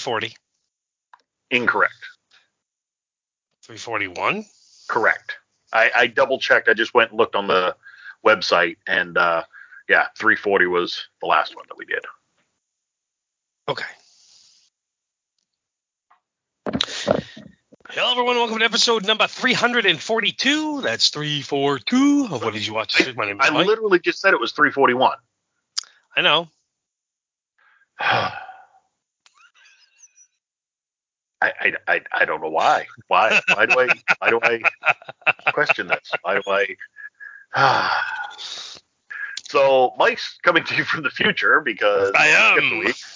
340. Incorrect. 341. Correct. I, I double checked. I just went and looked on the website, and uh, yeah, 340 was the last one that we did. Okay. Hello, everyone. Welcome to episode number 342. That's 342 of What Did You Watch My name is I Mike. literally just said it was 341. I know. I, I, I, don't know why. Why why do I why do I question this? Why do I So Mike's coming to you from the future because I we skipped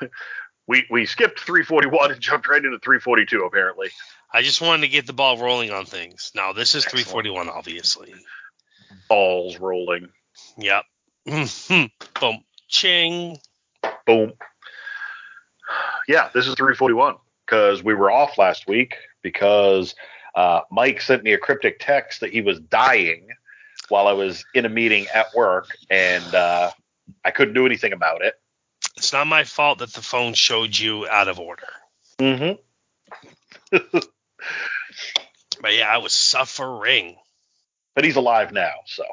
am. we we skipped 341 and jumped right into 342 apparently. I just wanted to get the ball rolling on things. Now, this is Excellent. 341, obviously. Balls rolling. Yep. Boom. Ching. Boom. Yeah, this is 341 because we were off last week because uh, Mike sent me a cryptic text that he was dying while I was in a meeting at work, and uh, I couldn't do anything about it. It's not my fault that the phone showed you out of order. Mm-hmm. But yeah, I was suffering. But he's alive now, so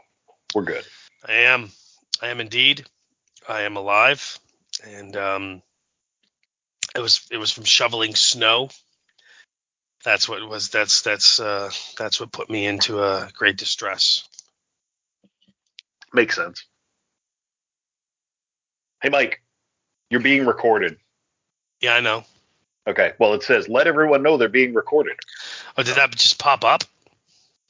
we're good. I am. I am indeed. I am alive, and um, it was it was from shoveling snow. That's what was. That's that's uh, that's what put me into a great distress. Makes sense. Hey, Mike, you're being recorded. Yeah, I know. Okay. Well, it says let everyone know they're being recorded. Oh, did that just pop up?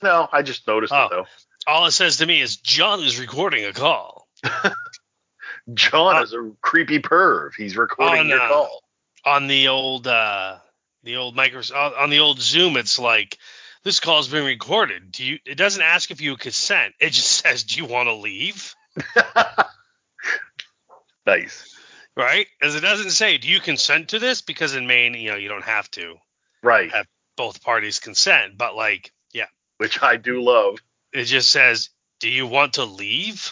No, I just noticed Oh. it though. All it says to me is John is recording a call John Uh, is a creepy perv. He's recording on, your uh, call. On the old uh, the old Microsoft on the old Zoom. It's like this call's been recorded. Do you? It doesn't ask if you consent. It just says, "Do you want to leave?" nice. right? As it doesn't say, do you consent to this? Because in Maine, you know, you don't have to. Right. Have- Both parties consent, but like, yeah, Which I do love. it just says, do you want to leave?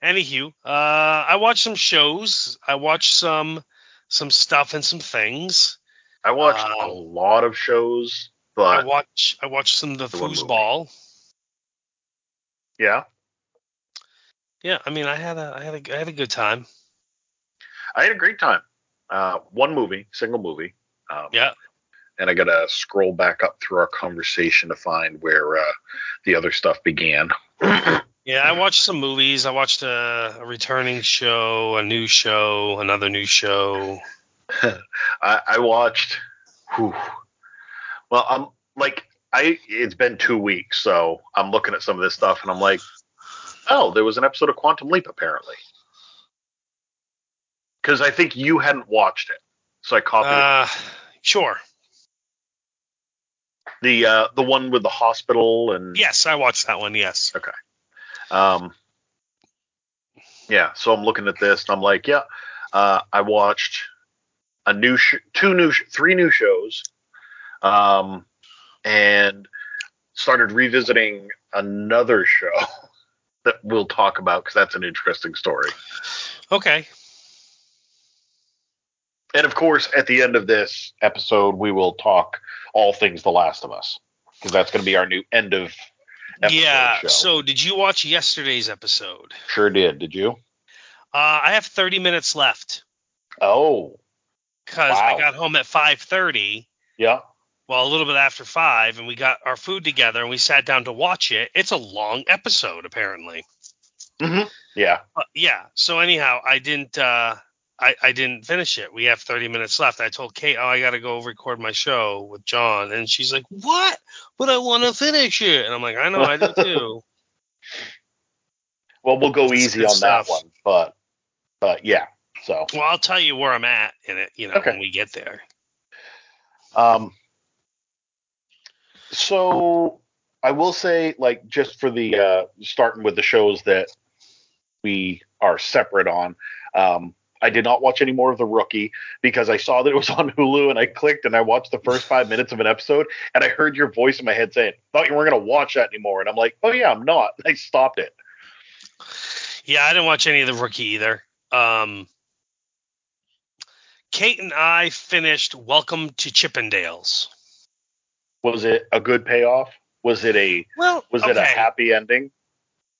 But anywho, uh, I watched some shows. I watched some some stuff and some things. I watched a Um, lot of shows, I watch I watched some of the The foosball. yeah, Yeah, I mean, I had a I had a I had a good time. I had a great time. Uh, one movie, single movie. Um, Yeah. And I gotta scroll back up through our conversation to find where uh, the other stuff began. Yeah, I watched some movies. I watched a, a returning show, a new show, another new show. I, I watched. Whew, well, I'm like, I it's been two weeks, so I'm looking at some of this stuff, and I'm like, oh, there was an episode of Quantum Leap apparently, because I think you hadn't watched it, so I copied it. Uh, sure. the uh, the one with the hospital and Yes, I watched that one. Yes. Um, yeah, so I'm looking at this and I'm like, yeah, uh, I watched a new, sh- two new, sh- three new shows, um, and started revisiting another show that we'll talk about because that's an interesting story. Okay. And of course, at the end of this episode, we will talk all things The Last of Us because that's going to be our new end of yeah. show. So, did you watch yesterday's episode? sure did. Did you? Uh, I have 30 minutes left Oh, because Wow. I got home at 5:30. yeah. Well, a little bit after five, and we got our food together, and we sat down to watch it. It's a long episode, apparently. Mm-hmm. Yeah. Uh, yeah. So anyhow, I didn't. uh I, I didn't finish it. We have 30 minutes left. I told Kate, oh, I got to go record my show with John. And she's like, what? But I want to finish it. And I'm like, I know, I do too. Well, we'll go easy on stuff. that one, but but yeah. So Well, I'll tell you where I'm at in it, you know, Okay. when we get there. um so I will say like just for the uh starting with the shows that we are separate on, um I did not watch any more of The Rookie because I saw that it was on Hulu and I clicked and I watched the first five minutes of an episode and I heard your voice in my head saying, thought you weren't going to watch that anymore. And I'm like, oh, yeah, I'm not. I stopped it. Yeah, I didn't watch any of the rookie either. Um, Kate and I finished Welcome to Chippendales. Was it a good payoff? Was it a Well, was it a happy ending?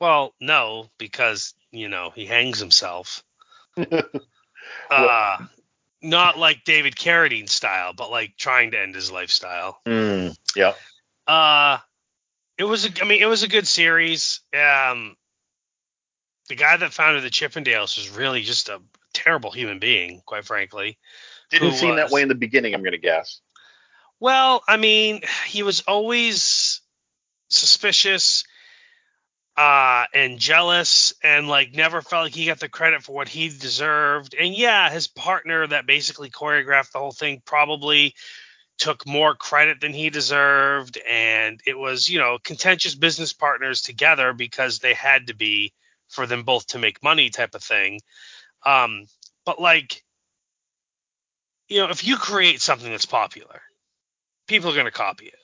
Well, no, because you know he hangs himself. uh, not like David Carradine style, but like trying to end his lifestyle. Mm, yeah. Uh, it was. A, I mean, it was a good series. Um, the guy that founded the Chippendales was really just a terrible human being, quite frankly. Didn't seem that way in the beginning, I'm going to guess. Well, I mean, he was always suspicious uh and jealous and like never felt like he got the credit for what he deserved. And yeah, his partner that basically choreographed the whole thing probably took more credit than he deserved and it was, you know, contentious business partners together because they had to be for them both to make money type of thing. Um but like you know, if you create something that's popular, people are going to copy it.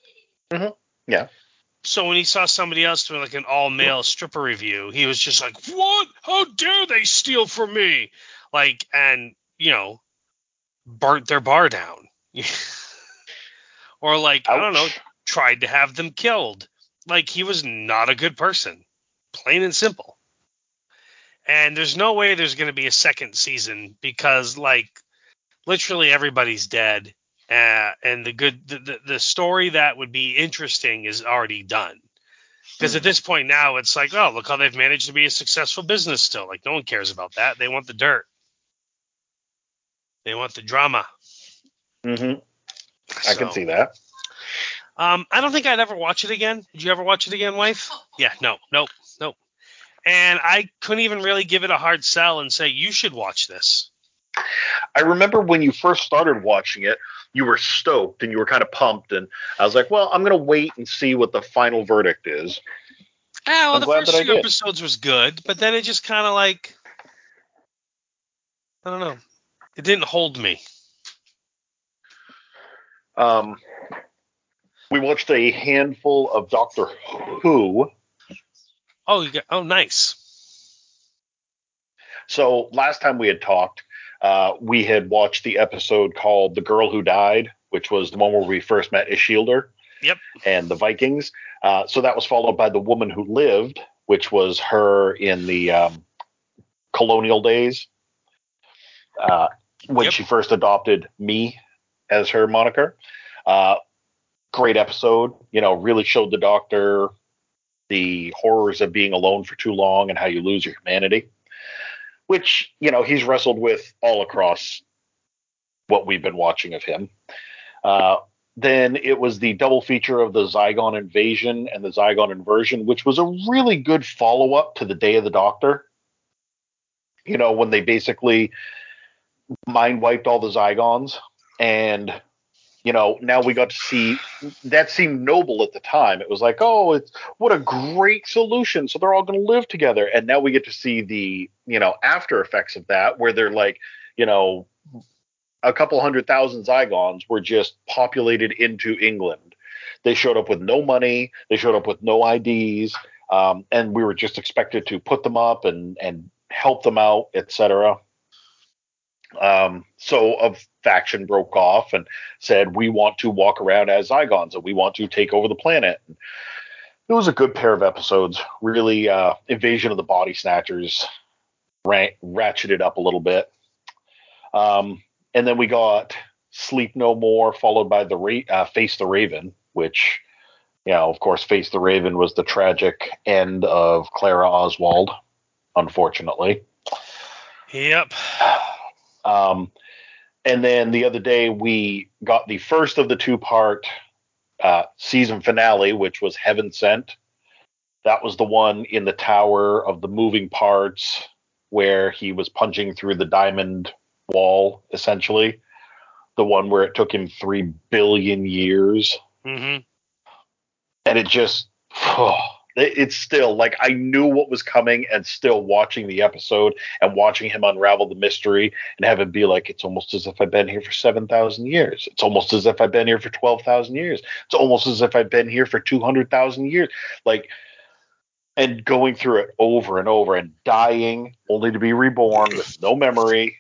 Yeah. So when he saw somebody else doing like an all male stripper revue, he was just like, "What? How dare they steal from me?" Like, and you know, burnt their bar down, or like I don't know, tried to have them killed. Like he was not a good person, plain and simple. And there's no way there's going to be a second season because like literally everybody's dead uh, and the good the, the, the story that would be interesting is already done. Because at this point now it's like oh look how they've managed to be a successful business still. Like no one cares about that. They want the dirt. They want the drama. Hmm I can see that. um i don't think i'd ever watch it again. Did you ever watch it again wife? Yeah no nope nope. And i couldn't even really give it a hard sell and say you should watch this. I remember when you first started watching it, you were stoked and you were kind of pumped, and I was like, well, I'm going to wait and see what the final verdict is. Ah, well, I'm the first few episodes was good, but then it just kind of like, I don't know, it didn't hold me. Um, we watched a handful of Doctor Who. Oh, you got, oh, nice. So last time we had talked, uh, we had watched the episode called "The Girl Who Died," which was the one where we first met Ashildr. Yep. And the Vikings. Uh, so that was followed by "The Woman Who Lived," which was her in the um, colonial days uh, when Yep. she first adopted me as her moniker. Uh, great episode. You know, really showed the Doctor the horrors of being alone for too long and how you lose your humanity which you know he's wrestled with all across what we've been watching of him. Uh, then it was the double feature of the Zygon invasion and the Zygon inversion, which was a really good follow up to the Day of the Doctor. You know, when they basically mind wiped all the Zygons, and you know now we got to see that seemed noble at the time. It was like, oh, it's what a great solution. So they're all going to live together, and now we get to see the you know after effects of that, where they're like, you know, a couple hundred thousand Zygons were just populated into England. They showed up with no money. They showed up with no IDs, um, and we were just expected to put them up and and help them out, etc. Um, so a faction broke off and said, "We want to walk around as Zygons, and we want to take over the planet." It was a good pair of episodes. Really, uh, Invasion of the Body Snatchers ran- ratcheted up a little bit. Um, and then we got Sleep No More, followed by the Ra- uh, Face the Raven, which, you know, of course, Face the Raven was the tragic end of Clara Oswald. unfortunately. Yep. Um, and then the other day we got the first of the two part uh, season finale, which was Heaven Sent. That was the one in the tower of the moving parts where he was punching through the diamond wall, essentially. The one where it took him three billion years. hmm And it just, it- it's still like I knew what was coming, and still watching the episode and watching him unravel the mystery and have it be like, it's almost as if I've been here for 7,000 years. It's almost as if I've been here for 12,000 years. It's almost as if I've been here for 200,000 years. Like, and going through it over and over and dying only to be reborn with no memory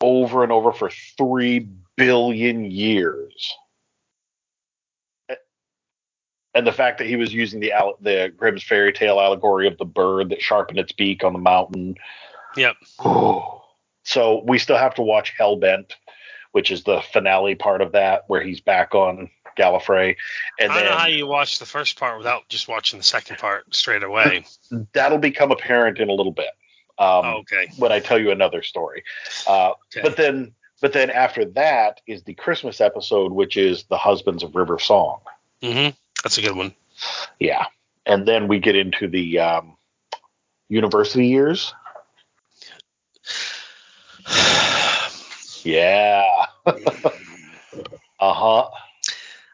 over and over for 3 billion years. And the fact that he was using the the Grimm's fairy tale allegory of the bird that sharpened its beak on the mountain. Yep. So we still have to watch Hellbent, which is the finale part of that, where he's back on Gallifrey, and I don't know how then you watch the first part without just watching the second part straight away. that'll become apparent in a little bit. Um, Oh, okay. when I tell you another story. Uh, Okay. But then, but then after that is the Christmas episode, which is the Husbands of River Song. hmm That's a good one. Yeah, and then we get into the um, university years. Yeah. uh huh.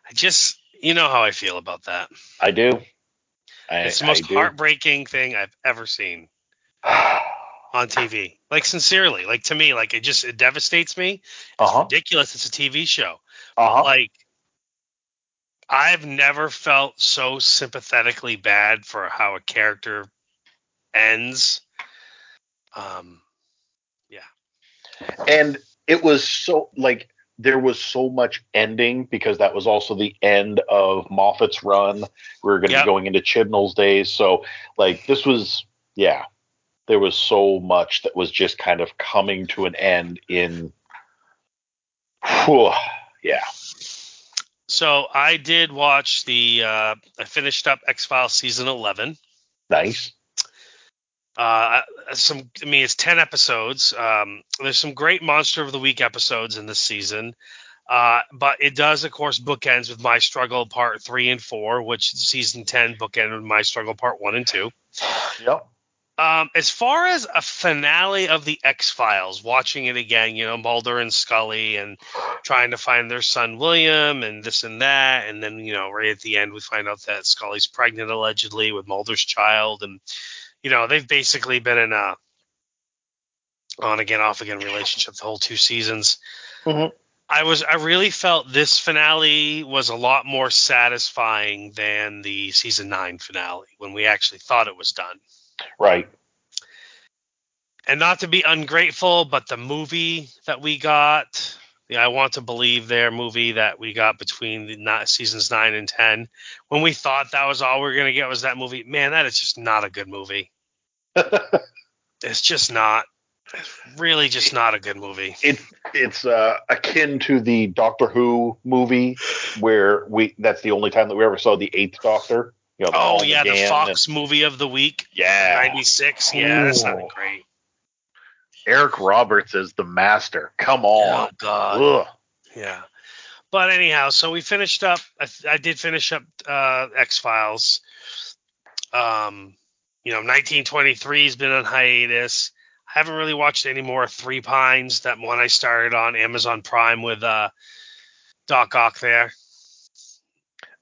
I just, you know how I feel about that. I do. I, It's the most heartbreaking thing I've ever seen on TV. Like sincerely, like to me, like it just it devastates me. It's Uh-huh. ridiculous. It's a TV show. Uh-huh. Like I've never felt so sympathetically bad for how a character ends. Um, and it was so like there was so much ending because that was also the end of Moffat's run. We were going to Yep. be going into Chibnall's days, so like this was yeah, there was so much that was just kind of coming to an end in. Whew, yeah. So I did watch the. Uh, I finished up X Files season eleven. Nice. Uh, some, I mean, it's ten episodes. Um, there's some great Monster of the Week episodes in this season, uh, but it does, of course, bookends with My Struggle Part Three and Four, which season ten bookended with My Struggle Part One and Two. Yep. Um, as far as a finale of the X Files, watching it again, you know, Mulder and Scully and trying to find their son William and this and that, and then you know, right at the end, we find out that Scully's pregnant allegedly with Mulder's child, and you know, they've basically been in a on again, off again relationship the whole two seasons. Mhm. I was I really felt this finale was a lot more satisfying than the season nine finale when we actually thought it was done Right. and not to be ungrateful, but the movie that we got, the I Want to Believe There movie that we got between the not, seasons nine and ten, when we thought that was all we were gonna get was that movie, man, that is just not a good movie. It's just not. It's really just not a good movie. it it's uh, akin to the Doctor Who movie where we that's the only time that we ever saw the Eighth Doctor. You know, Oh yeah, the Fox movie of the week, yeah. ninety six. Yeah, that's not great. Eric Roberts is the master. Come Oh on. God. Ugh. Yeah. But anyhow, so we finished up. I, I did finish up uh, X Files. Um, you know, 1923 has been on hiatus. I haven't really watched any more Three Pines. That one I started on Amazon Prime with uh, Doc Ock there.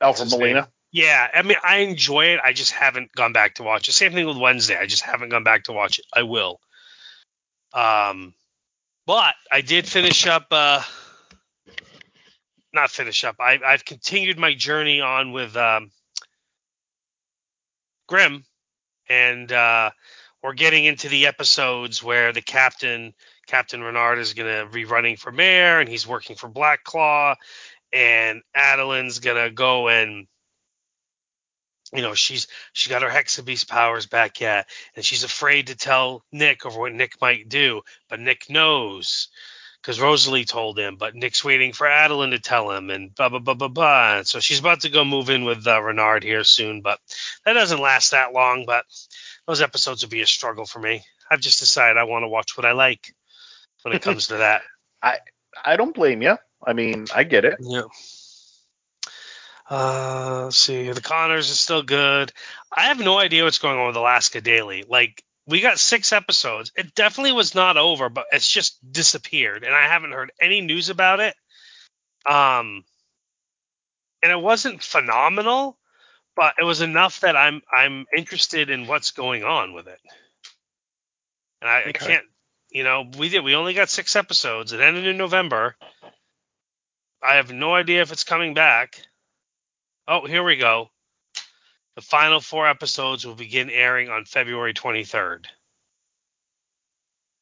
Alfred? Molina. Yeah, I mean, I enjoy it. I just haven't gone back to watch it. Same thing with Wednesday. I just haven't gone back to watch it. I will. Um, but I did finish up. Uh, not finish up. I, I've continued my journey on with um, Grimm, and uh, we're getting into the episodes where the captain, Captain Renard, is going to be running for mayor, and he's working for Black Claw, and Adalind's going to go and you know she's she got her hexabeast powers back yet and she's afraid to tell nick over what nick might do but nick knows because rosalie told him but nick's waiting for adalind to tell him and blah blah blah blah blah so she's about to go move in with uh, renard here soon but that doesn't last that long but those episodes would be a struggle for me. I've just decided I want to watch what I like when it comes to that. I I don't blame you. I mean, I get it. Yeah. Uh, let's see. The Connors is still good. I have no idea what's going on with Alaska Daily. Like, we got six episodes. It definitely was not over, but it's just disappeared, and I haven't heard any news about it. Um, and it wasn't phenomenal, but it was enough that I'm I'm interested in what's going on with it. And I, I can't, you know, we did. We only got six episodes. It ended in November. I have no idea if it's coming back. Oh, here we go. The final four episodes will begin airing on February 23rd.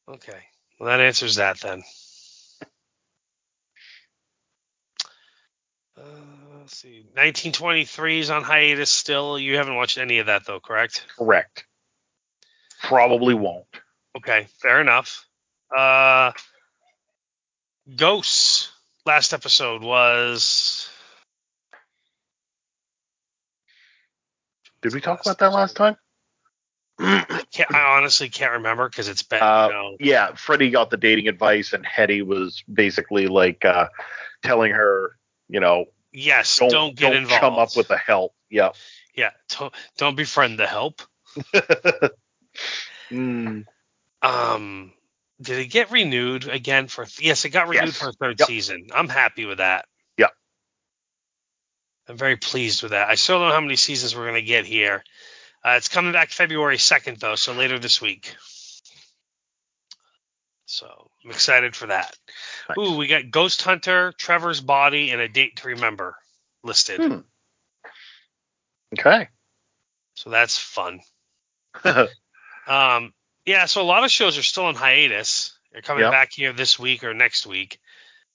Okay. Well, that answers that then. Uh, let's see. 1923 is on hiatus still. You haven't watched any of that, though, correct? Correct. Probably won't. Okay, fair enough. Uh, Ghosts. Last episode was. Did we talk about that last time? Can't, I honestly can't remember because it's been, Uh, you know, yeah, Freddie got the dating advice, and Hetty was basically like uh, telling her, you know, yes, don't, don't, get involved. Come up with the help. Yeah. yeah, don't, don't befriend the help. Mm, Um, did it get renewed again for? Yes, it got renewed Yes. for a third Yep. season. I'm happy with that. I'm very pleased with that. I still don't know how many seasons we're gonna get here. Uh, it's coming back February 2nd though, so later this week. So I'm excited for that. Nice. Ooh, we got Ghost Hunter, Trevor's Body, and a Date to Remember listed. Hmm. okay. So that's fun. Um, yeah, so a lot of shows are still on hiatus. They're coming Yep. back here this week or next week.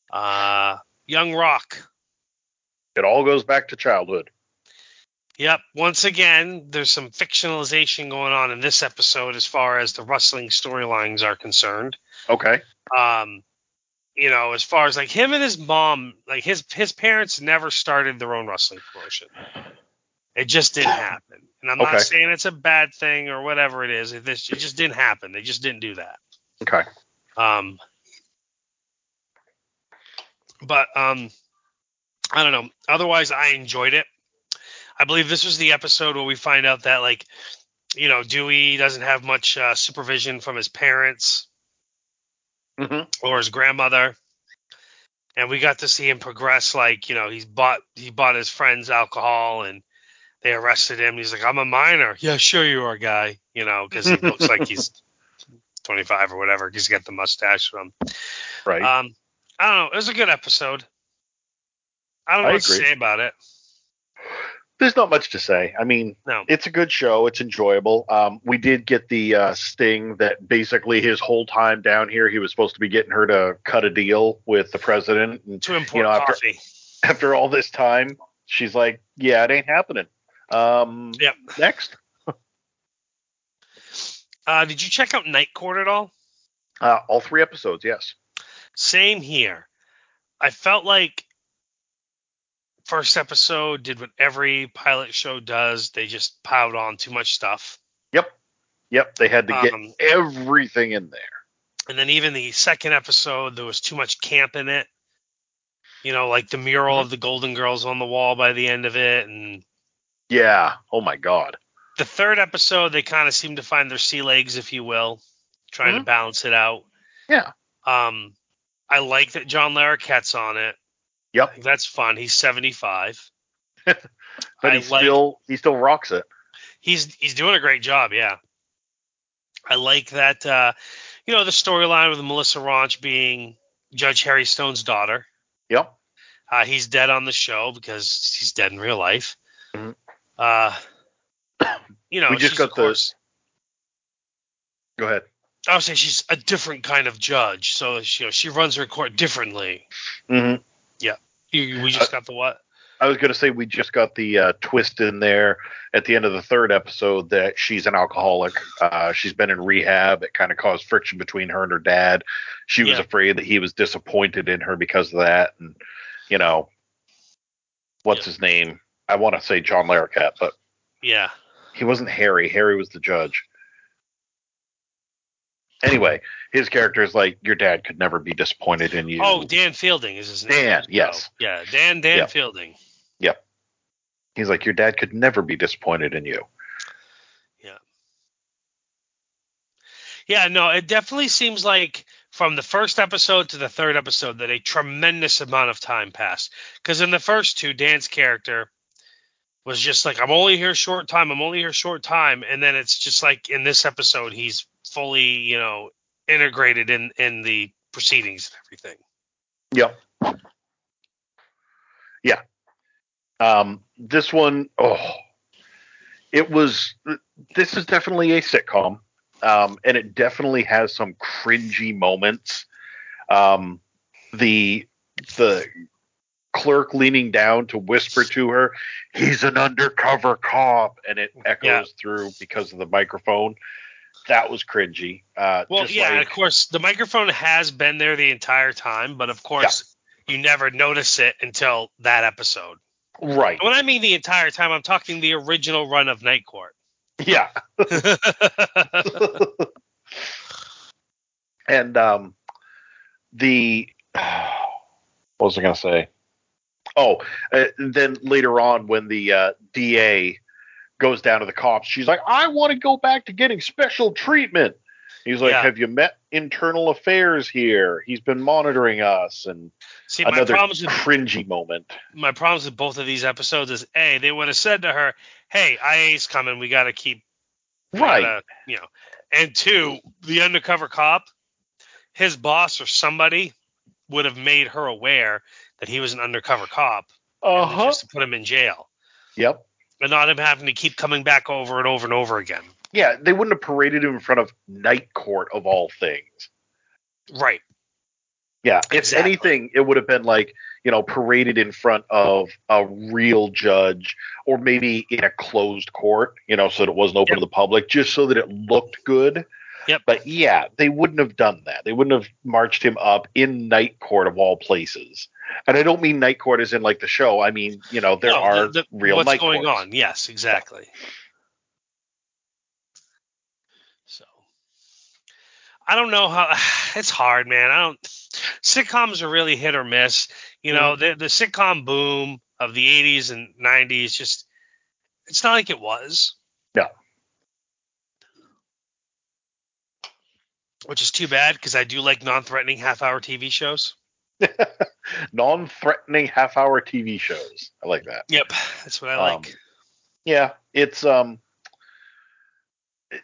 Uh, Young Rock. It all goes back to childhood. Yep. Once again, there's some fictionalization going on in this episode as far as the wrestling storylines are concerned. Okay. Um, you know, as far as like him and his mom, like his his parents never started their own wrestling promotion. It just didn't happen. And I'm Okay. not saying it's a bad thing or whatever it is. It, this, it just didn't happen. They just didn't do that. Okay. Um, but um, I don't know. Otherwise, I enjoyed it. I believe this was the episode where we find out that like, you know, Dewey doesn't have much uh, supervision from his parents hmm or his grandmother, and we got to see him progress. Like, you know, he's bought he bought his friends alcohol and. They arrested him. He's like, I'm a minor. Yeah, sure you are, guy. You know, because he looks like he's 25 or whatever. He's got the mustache from. Right. Um, I don't know. It was a good episode. I don't know I what to agree. say about it. There's not much to say. I mean, No. it's a good show. It's enjoyable. Um, we did get the uh, sting that basically his whole time down here, he was supposed to be getting her to cut a deal with the president. And To import You know, after- coffee. after all this time, she's like, "Yeah, it ain't happening." Um, Yep. Next, Uh, did you check out Night Court at all? uh, all three episodes. Yes. Same here. I felt like first episode did what every pilot show does. They just piled on too much stuff. Yep. Yep. They had to get Um, everything in there. And then even the second episode, there was too much camp in it. You know, like the mural Mm-hmm. of the Golden Girls on the wall by the end of it, and Yeah. Oh my God. the third episode they kind of seem to find their sea legs, if you will, trying to Mhm. balance it out. Yeah. Um, I like that John Larroquette's on it. Yep. that's fun. He's 75. But I he like- still he still rocks it. He's he's doing a great job. Yeah. I like that. Uh, you know the storyline with Melissa Rauch being Judge Harry Stone's daughter. Yep. Uh, he's dead on the show because he's dead in real life. Mhm. Uh, you know, We just got those. Go ahead. I would say she's a different kind of judge. So she, you know, she runs her court differently. Hmm You, we just got the what? I was going to say we just got the uh, twist in there at the end of the third episode that she's an alcoholic. Uh, she's been in rehab. It kind of caused friction between her and her dad. She was Yeah. afraid that he was disappointed in her because of that. And you know, what's Yeah. his name? I want to say John Larroquette, but Yeah. he wasn't Harry. Harry was the judge. Anyway, his character is like, your dad could never be disappointed in you. Oh, Dan Fielding is his name. Dan, Oh, yes. yeah, Dan Dan Yeah. Fielding. Yep. He's like, your dad could never be disappointed in you. Yeah. Yeah, no, it definitely seems like from the first episode to the third episode that a tremendous amount of time passed. Because in the first two, Dan's character was just like, I'm only here short time, I'm only here short time, and then it's just like in this episode, he's fully, you know, integrated in in the proceedings and everything. Yep. Yeah. Um, this one, oh, it was. This is definitely a sitcom, um, and it definitely has some cringy moments. Um, the the clerk leaning down to whisper to her, "He's an undercover cop," and it echoes Yeah. through because of the microphone. That was cringy. Uh, Well, yeah, like- of course, the microphone has been there the entire time, but of course, you never notice it until that episode. right. And when I mean the entire time, I'm talking the original run of Night Court. Yeah. and um, the what was I going to say? Oh, uh, then later on when the uh, DA goes down to the cops, she's like, "I want to go back to getting special treatment." He's like, Yeah. "Have you met internal affairs here? He's been monitoring us." And See, my another problems with cringy moment. my problems with both of these episodes is a they would have said to her, "Hey, IA's coming. We got to keep Right. gotta," you know." And two, the undercover cop, his boss or somebody would have made her aware that he was an undercover cop, Uh huh. just to put him in jail, Yep. And not him having to keep coming back over and over and over again. Yeah, they wouldn't have paraded him in front of Night Court of all things. Right. Yeah, if Exactly. anything, it would have been like you know paraded in front of a real judge, or maybe in a closed court, you know, so that it wasn't open Yep. to the public, just so that it looked good. Yep. But yeah, they wouldn't have done that. They wouldn't have marched him up in night court of all places. And I don't mean night court as in like the show. I mean, you know, there No, are the- the- real what's night going courts. on. Yes, exactly. So I don't know how it's hard, man. I don't sitcoms are really hit or miss. You know, Mm-hmm. the the sitcom boom of the 80s and 90s just it's not like it was. No. Which is too bad because I do like non-threatening half-hour TV shows. Non-threatening half-hour TV shows. I like that. Yep, that's what I Um, like. Yeah, it's um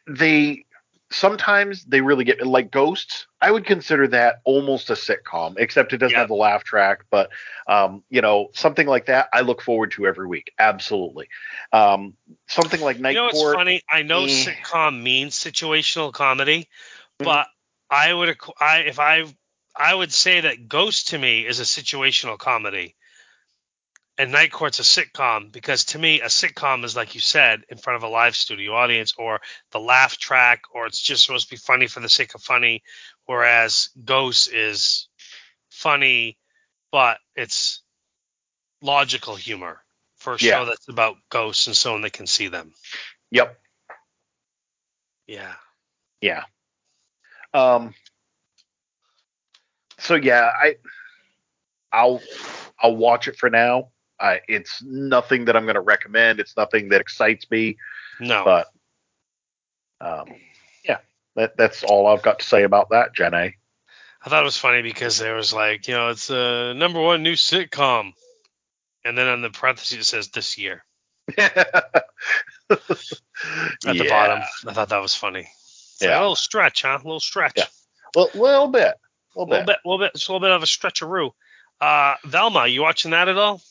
they sometimes they really get like Ghosts. I would consider that almost a sitcom, except it doesn't Yeah. have the laugh track. But um, you know, something like that, I look forward to every week. Absolutely. Um, something like Night you know Court. funny? I know eh. sitcom means situational comedy, Mhm. but I would I if I I would say that Ghost to me is a situational comedy, and Night Court's a sitcom because to me a sitcom is like you said in front of a live studio audience or the laugh track or it's just supposed to be funny for the sake of funny, whereas Ghost is funny, but it's logical humor for a Yeah. show that's about ghosts and someone that can see them. Yep. Yeah. Yeah. Um. So yeah, I I'll I'll watch it for now. I it's nothing that I'm going to recommend. It's nothing that excites me. No. But um, yeah, that that's all I've got to say about that, Jenny. I thought it was funny because there was like, you know, it's a number one new sitcom. And then on the parentheses it says this year at at the bottom. I thought that was funny. It's like Yeah. a little stretch, huh? A little stretch. Yeah. Well, a little bit, A little little bit. bit, little bit, it's a little bit of a stretcheroo. Uh, Velma, you watching that at all?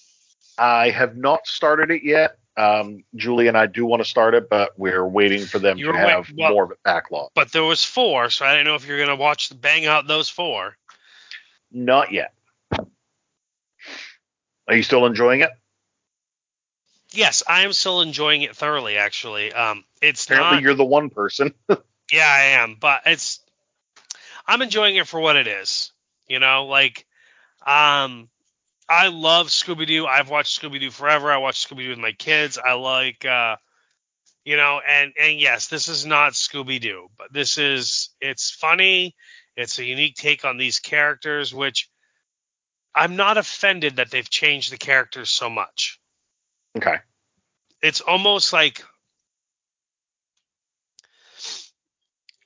I have not started it yet. Um, Julie and I do want to start it, but we're waiting for them You're to wait- have well- more of a backlog. But there was four, so I didn't know if you're gonna watch bang out those four. Not yet. Are you still enjoying it? Yes, I am still enjoying it thoroughly. Actually, um, it's Apparently, not. you're the one person. Yeah, I am, but it's I'm enjoying it for what it is. You know, like um I love Scooby Doo. I've watched Scooby Doo forever. I watch Scooby Doo with my kids. I like uh You know, and and yes, this is not Scooby Doo, but this is it's funny. It's a unique take on these characters, which I'm not offended that they've changed the characters so much. Okay. It's almost like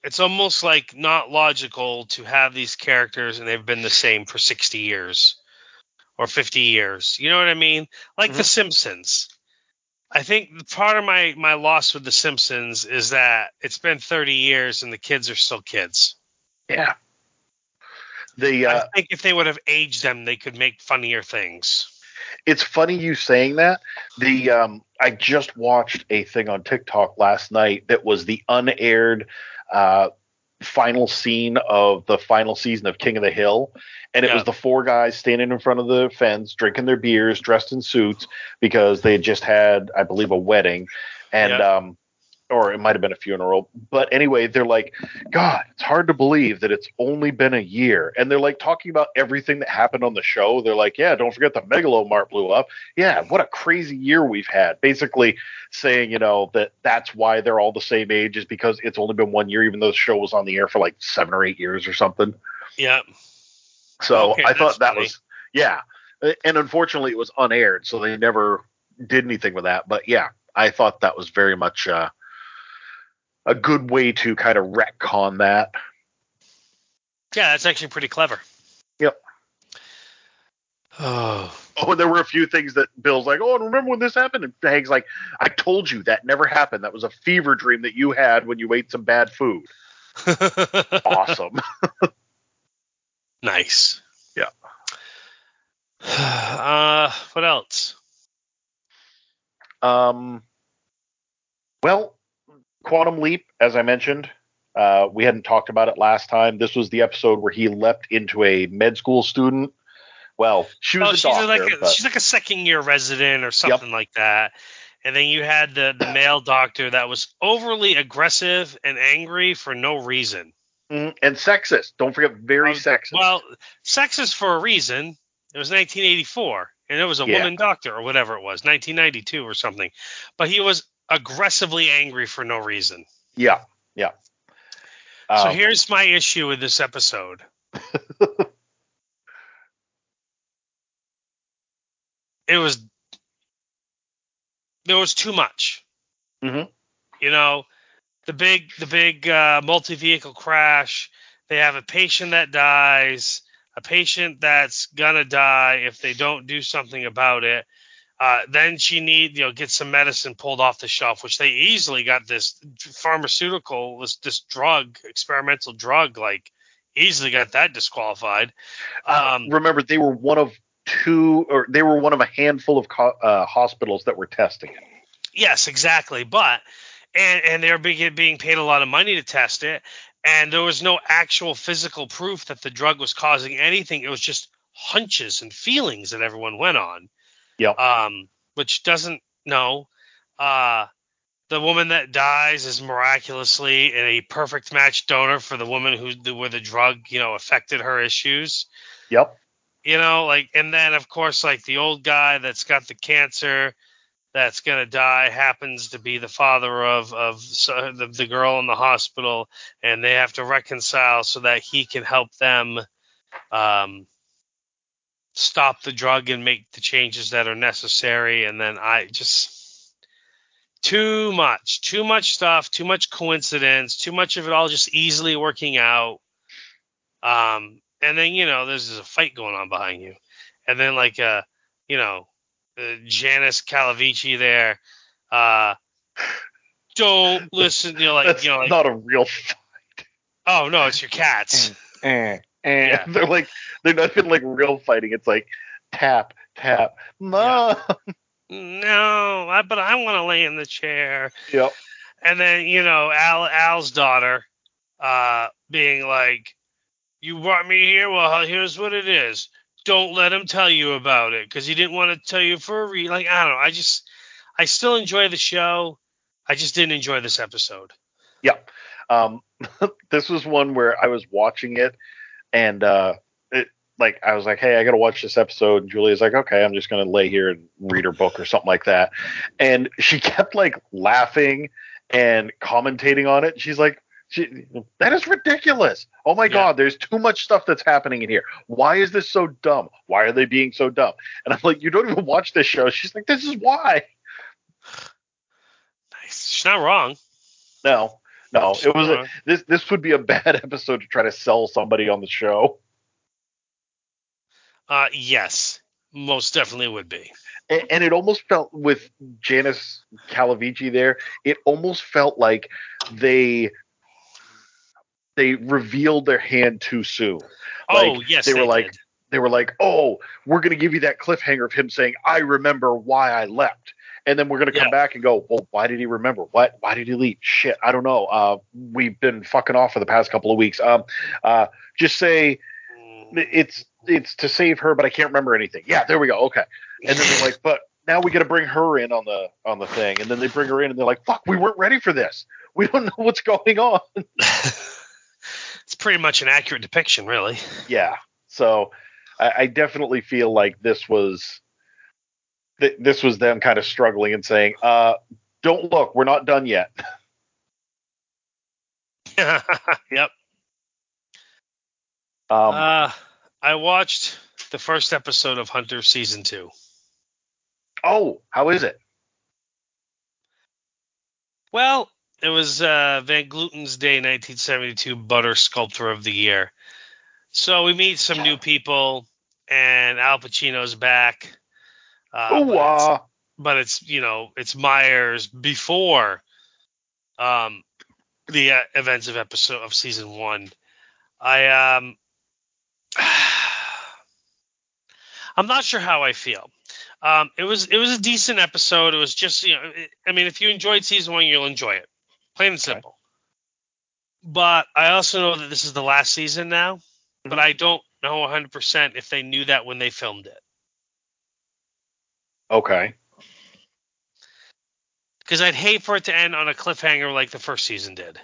it's almost like not logical to have these characters and they've been the same for 60 years or 50 years. You know what I mean? Like The Mhm. Simpsons. I think part of my my loss with The Simpsons is that it's been 30 years and the kids are still kids. Yeah. The uh, I think if they would have aged them, they could make funnier things. it's funny you saying that. The um, I just watched a thing on TikTok last night that was the unaired uh, final scene of the final season of King of the Hill, and it Yeah. was the four guys standing in front of the fence, drinking their beers, dressed in suits because they had just had, I believe, a wedding, and Yeah. um, or it might have been a funeral. But anyway, they're like, God, it's hard to believe that it's only been a year. And they're like talking about everything that happened on the show. They're like, yeah, don't forget the Megalomart blew up. Yeah, what a crazy year we've had. Basically saying, you know, that that's why they're all the same age is because it's only been one year, even though the show was on the air for like seven or eight years or something. Yeah. So Okay, I thought that funny. was, yeah. And unfortunately, it was unaired, so they never did anything with that. But yeah, I thought that was very much uh, a good way to kind of retcon that. Yeah, that's actually pretty clever. Yep. Oh. Oh, and there were a few things that Bill's like, oh, and remember when this happened? And Hank's like, I told you that never happened. That was a fever dream that you had when you ate some bad food. Awesome. nice. Yeah. Uh, what else? Um, well, Quantum Leap, as I mentioned, uh, we hadn't talked about it last time. This was the episode where he leapt into a med school student. Well, she was Oh, a she's doctor, like a, but she's like a second year resident or something like that. And then you had the the male doctor that was overly aggressive and angry for no reason. Mhm, and sexist. Don't forget, very Uh, sexist. Well, sexist for a reason. It was 1984, and it was a Yeah. woman doctor or whatever it was, 1992 or something. But he was aggressively angry for no reason. yeah, yeah. So Um, here's my issue with this episode. it was there was too much. Mhm. You know, the big the big uh, multi vehicle crash. They have a patient that dies, a patient that's gonna die if they don't do something about it. Uh, then she need you know get some medicine pulled off the shelf, which they easily got this pharmaceutical this this drug experimental drug like easily got that disqualified. Um, remember, they were one of two, or they were one of a handful of co- uh, hospitals that were testing it. Yes, exactly. But and and they're being being paid a lot of money to test it, and there was no actual physical proof that the drug was causing anything. It was just hunches and feelings that everyone went on. Yep. Um, which doesn't no. Uh, the woman that dies is miraculously in a perfect match donor for the woman who where the drug you know affected her issues Yep. you know like and then of course like the old guy that's got the cancer that's going to die happens to be the father of of so, the, the girl in the hospital and they have to reconcile so that he can help them um stop the drug and make the changes that are necessary and then i just too much too much stuff too much coincidence too much of it all just easily working out um and then you know there's a fight going on behind you and then like uh you know uh, Janis Calavicci there uh don't listen you know like That's you know like not a real. Fight. Oh no it's your cats Eh, eh. Yeah. They're like they're not even like real fighting. It's like tap tap. No. no I, but I want to lay in the chair Yep. and then you know Al Al's daughter uh being like you brought me here well here's what it is don't let him tell you about it because he didn't want to tell you for a re like I don't know I just I still enjoy the show I just didn't enjoy this episode Um, this was one where I was watching it, and uh, it, like I was like, hey, I got to watch this episode. And Julia's like, okay, I'm just gonna lay here and read her book or something like that. And she kept like laughing and commentating on it. She's like, she, that is ridiculous. Oh my Yeah. god, there's too much stuff that's happening in here. Why is this so dumb? Why are they being so dumb? And I'm like, you don't even watch this show. She's like, this is why. Nice. She's not wrong. No, no, it was a, this. This would be a bad episode to try to sell somebody on the show. Uh, yes, most definitely would be. and, and it almost felt with Janis Calavicci there, it almost felt like they they revealed their hand too soon. oh Like, yes, they were like- did. They were like, "Oh, we're going to give you that cliffhanger of him saying, "I remember why I left." And then we're going to come Yeah. back and go, "Well, why did he remember? What why did he leave?" Shit, I don't know. Uh we've been fucking off for the past couple of weeks. Um uh just say it's it's to save her, but I can't remember anything. Yeah, there we go. Okay. And then they're like, but now we got to bring her in on the on the thing, and then they bring her in, and they're like, fuck, we weren't ready for this. We don't know what's going on. it's pretty much an accurate depiction, really. yeah. So I, I definitely feel like this was th- this was them kind of struggling and saying, uh, don't look, we're not done yet. yep. Um, uh, I watched the first episode of Hunter season two. oh, how is it? Well, it was uh, Van Gluten's Day 1972 Butter Sculptor of the Year. So we meet some new people, and Al Pacino's back. Uh, but, it's, but it's you know it's Myers before um, the uh, events of episode of season one. I um, I'm not sure how I feel. Um, it was it was a decent episode. It was just you know, it, I mean, if you enjoyed season one, you'll enjoy it, plain and simple. But I also know that this is the last season now. But I don't know 100% if they knew that when they filmed it, okay. because I'd hate for it to end on a cliffhanger like the first season did.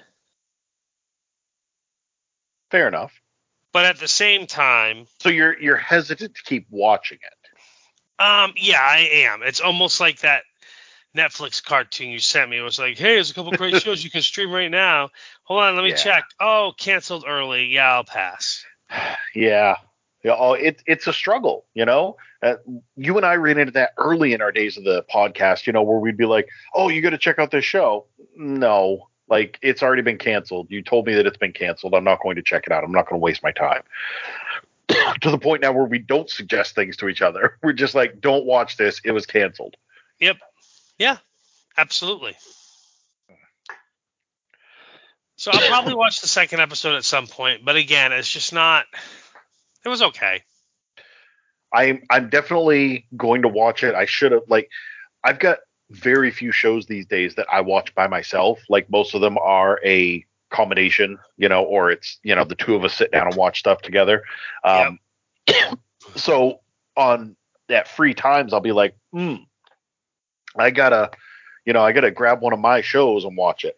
Fair enough. But at the same time, So you're you're hesitant to keep watching it. um, yeah, I am. It's almost like that Netflix cartoon you sent me. It was like, hey, there's a couple great shows you can stream right now. Hold on, let me Yeah. check. Oh, canceled early. Yeah, I'll pass. Yeah. Yeah, oh, it, it's a struggle, you know. Uh, you and I ran into that early in our days of the podcast, you know, where we'd be like, "Oh, you got to check out this show." No, like it's already been canceled. You told me that it's been canceled. I'm not going to check it out. I'm not going to waste my time. to the point now where we don't suggest things to each other. We're just like, "Don't watch this. It was canceled." Yep. Yeah, absolutely. So I'll probably watch the second episode at some point, but again, it's just not. It was okay. I'm I'm definitely going to watch it. I should have like I've got very few shows these days that I watch by myself. Like most of them are a combination, you know, or it's you know the two of us sit down and watch stuff together. Um, so on that free times, I'll be like, hmm, I gotta, you know, I gotta grab one of my shows and watch it.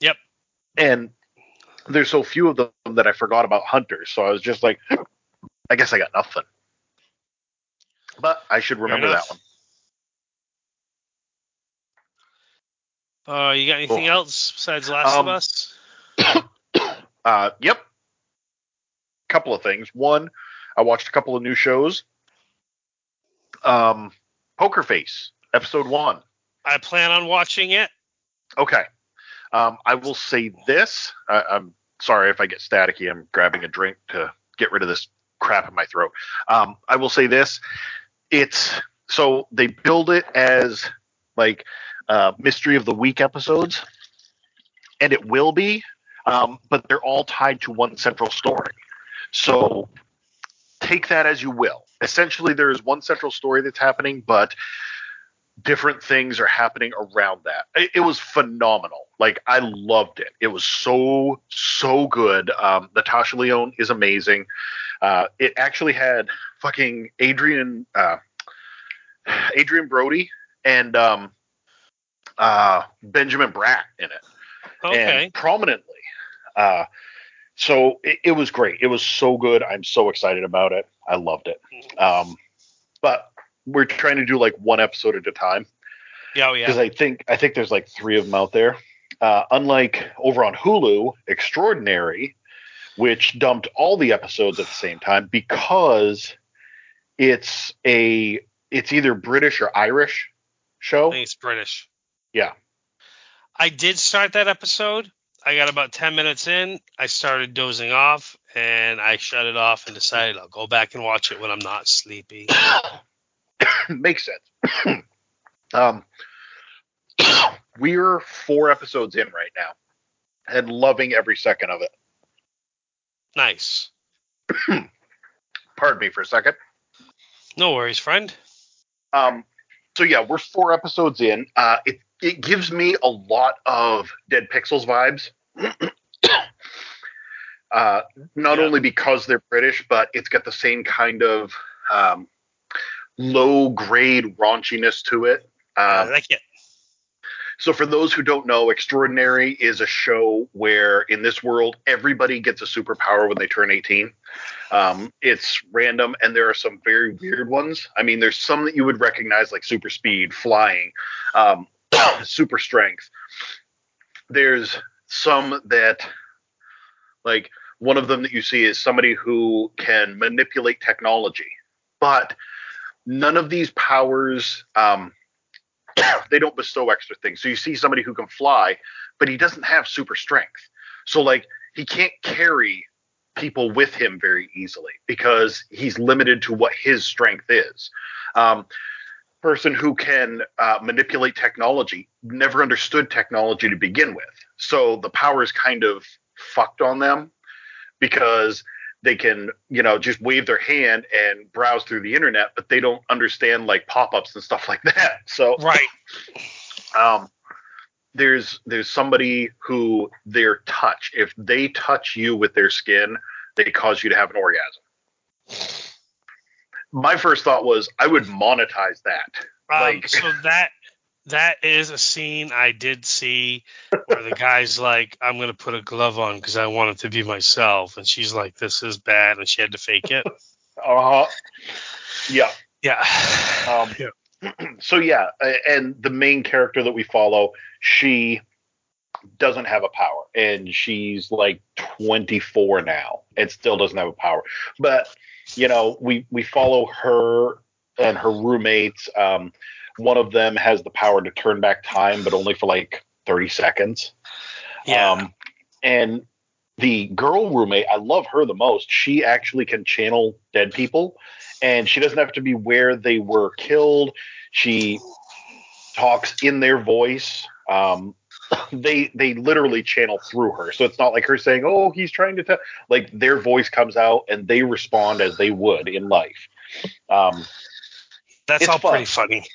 Yep. And there's so few of them that I forgot about Hunters, so I was just like, I guess I got nothing. But I should remember that one. Uh, you got anything Cool. else besides Last Um, of Us? Uh, yep. Couple of things. One, I watched a couple of new shows. Um, Poker Face, episode one. I plan on watching it. Okay. Um, I will say this. I, I'm sorry if I get staticky. I'm grabbing a drink to get rid of this crap in my throat. Um, I will say this. It's so they build it as like uh, mystery of the week episodes, and it will be, um, but they're all tied to one central story. So take that as you will. Essentially, there is one central story that's happening, but different things are happening around that. It, it was phenomenal. Like I loved it. It was so so good. Um, Natasha Lyonne is amazing. Uh, it actually had fucking Adrian uh, Adrien Brody and um, uh, Benjamin Bratt in it Okay. and prominently. Uh, so it, it was great. It was so good. I'm so excited about it. I loved it. Um, but we're trying to do like one episode at a time Yeah, oh, yeah. because I think I think there's like three of them out there. Uh, unlike over on Hulu, Extraordinary, which dumped all the episodes at the same time because it's a it's either British or Irish show. I think it's British. Yeah. I did start that episode. I got about 10 minutes in. I started dozing off and I shut it off and decided I'll go back and watch it when I'm not sleepy. Makes sense. um, we're four episodes in right now and loving every second of it. Nice. Pardon me for a second. No worries, friend. Um, so yeah, we're four episodes in. Uh, it it gives me a lot of Dead Pixels vibes. uh, not Yeah. only because they're British, but it's got the same kind of um, low grade raunchiness to it. I Um, like it. so for those who don't know, Extraordinary is a show where in this world everybody gets a superpower when they turn 18. Um, it's random and there are some very weird ones. I mean, there's some that you would recognize like super speed, flying, um, super strength. There's some that like one of them that you see is somebody who can manipulate technology, but none of these powers um, they don't bestow extra things. So you see somebody who can fly, but he doesn't have super strength. So like he can't carry people with him very easily because he's limited to what his strength is. Um, person who can uh, manipulate technology never understood technology to begin with. So the power is kind of fucked on them because they can, you know, just wave their hand and browse through the internet, but they don't understand like pop-ups and stuff like that. So Right. um, there's there's somebody who their touch, if they touch you with their skin, they cause you to have an orgasm. My first thought was I would monetize that. Um, Like- so that that is a scene I did see where the guy's like, "I'm gonna put a glove on because I want it to be myself," and she's like, "This is bad," and she had to fake it. Uh-huh. Yeah. Yeah. Um, Yeah. so yeah, and the main character that we follow, she doesn't have a power, and she's like 24 now, and still doesn't have a power. But you know, we we follow her and her roommates. Um, one of them has the power to turn back time, but only for like 30 seconds. Yeah. Um, and the girl roommate, I love her the most. She actually can channel dead people, and she doesn't have to be where they were killed. She talks in their voice. Um, they they literally channel through her, so it's not like her saying, "Oh, he's trying to tell." Like their voice comes out, and they respond as they would in life. Um, That's all fun. pretty funny.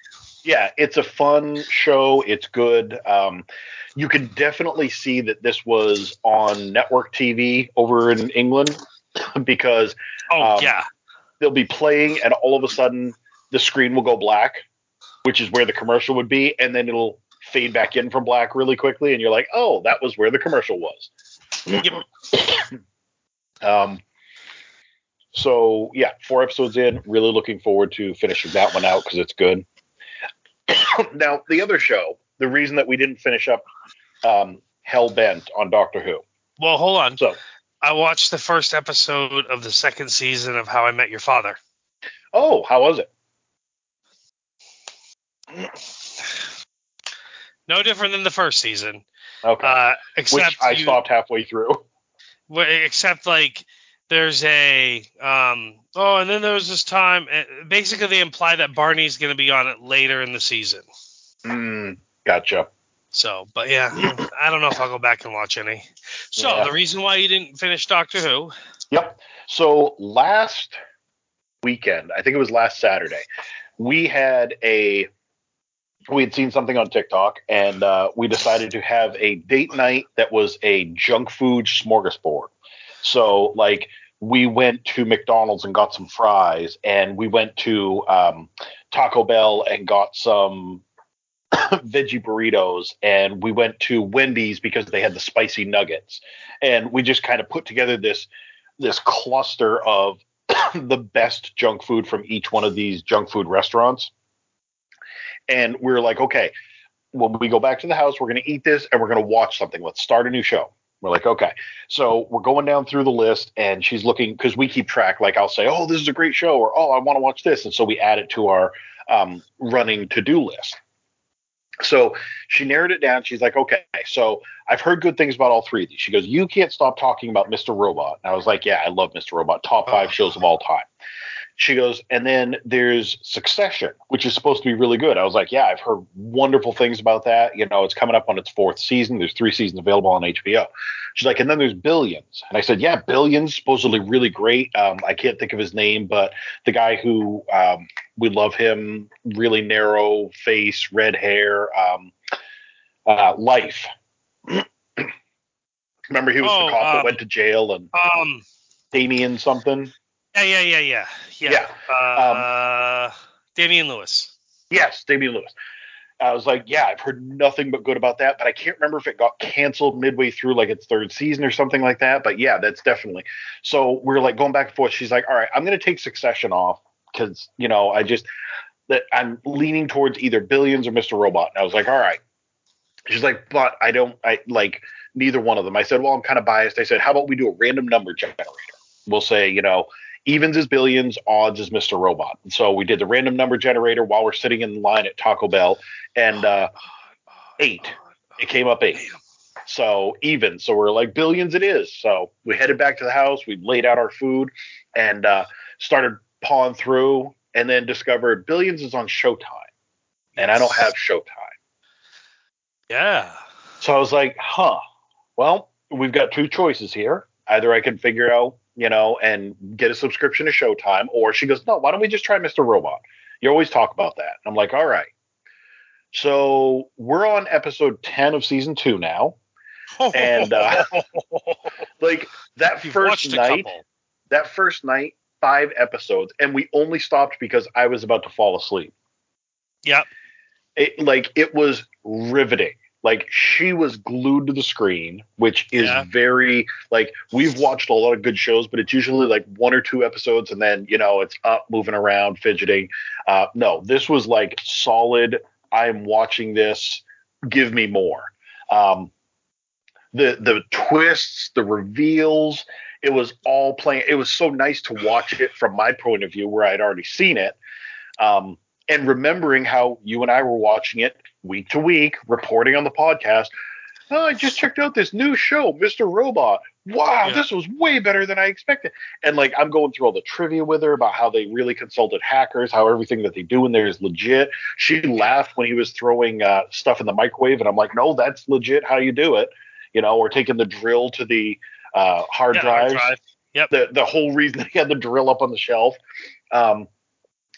Yeah, it's a fun show. It's good. Um, you can definitely see that this was on network TV over in England because Oh Um, yeah. they'll be playing and all of a sudden the screen will go black, which is where the commercial would be, and then it'll fade back in from black really quickly, and you're like, oh, that was where the commercial was. Yep. Um, so yeah, four episodes in, really looking forward to finishing that one out because it's good. now the other show, the reason that we didn't finish up um, Hell Bent on Doctor Who. Well, hold on. So I watched the first episode of the second season of How I Met Your Father. oh, how was it? No different than the first season, Okay, uh, which except I you- stopped halfway through. Except like there's a um oh and then there was this time uh, basically they imply that barney's going to be on it later in the season Mm, gotcha. so but yeah i don't know if i'll go back and watch any so Yeah. the reason why you didn't finish doctor who Yep. So last weekend, I think it was last Saturday, we had a we had seen something on TikTok and uh, we decided to have a date night that was a junk food smorgasbord. So like we went to McDonald's and got some fries, and we went to um, Taco Bell and got some veggie burritos and we went to Wendy's because they had the spicy nuggets. And we just kind of put together this this cluster of the best junk food from each one of these junk food restaurants. And we are like okay when we go back to the house we're going to eat this and we're going to watch something. Let's start a new show we're like okay so we're going down through the list and she's looking because we keep track like i'll say oh this is a great show or oh i want to watch this and so we add it to our um, running to-do list so she narrowed it down. She's like, okay, so I've heard good things about all three of these. She goes, you can't stop talking about Mr. Robot. And I was like, yeah, I love Mr. Robot. Top five shows of all time. She goes, and then there's Succession, which is supposed to be really good. I was like, yeah, I've heard wonderful things about that. You know, it's coming up on its fourth season. There's three seasons available on HBO. She's like, and then there's Billions. And I said, yeah, Billions, supposedly really great. Um, I can't think of his name, but the guy who um, we love him, really narrow face, red hair, um, uh, Life. Remember, he was oh, the cop that um, went to jail and um, Damian something. Yeah, yeah, yeah, yeah, yeah. yeah. Uh, um, Damian Lewis. Yes, Damian Lewis. I was like, yeah, I've heard nothing but good about that, but I can't remember if it got canceled midway through like its third season or something like that. But yeah, that's definitely. So we're like going back and forth. She's like, all right, I'm going to take Succession off because you know I just that I'm leaning towards either Billions or Mr. Robot. And I was like, all right. She's like, but I don't, I like neither one of them. I said, well, I'm kind of biased. I said, how about we do a random number generator? We'll say, you know, evens is billions, odds is Mr. Robot. And so we did the random number generator while we're sitting in line at Taco Bell, and uh, eight. It came up eight. So even. So we're like billions. It is. So we headed back to the house. We laid out our food and uh, started pawing through, and then discovered billions is on Showtime, and I don't have Showtime. Yeah. So I was like, huh. Well, we've got two choices here. Either I can figure out you know, and get a subscription to Showtime. Or she goes, no, why don't we just try Mr. Robot? You always talk about that. I'm like, all right. So we're on episode 10 of season two now. and uh, like that You've first night, that first night, five episodes, and we only stopped because I was about to fall asleep. Yep. It, like it was riveting like she was glued to the screen, which is yeah. very like we've watched a lot of good shows, but it's usually like one or two episodes and then you know it's up, moving around, fidgeting. Uh, no, this was like solid. I'm watching this. Give me more. Um, the the twists, the reveals, it was all playing. It was so nice to watch it from my point of view, where I'd already seen it. Um, and remembering how you and I were watching it week to week, reporting on the podcast. Oh, I just checked out this new show, Mr. Robot. Wow, yeah. this was way better than I expected. And like, I'm going through all the trivia with her about how they really consulted hackers, how everything that they do in there is legit. She laughed when he was throwing uh, stuff in the microwave, and I'm like, no, that's legit. How you do it? You know, or taking the drill to the uh, hard yeah, drives. Hard drive. Yep. The the whole reason he had the drill up on the shelf. Um,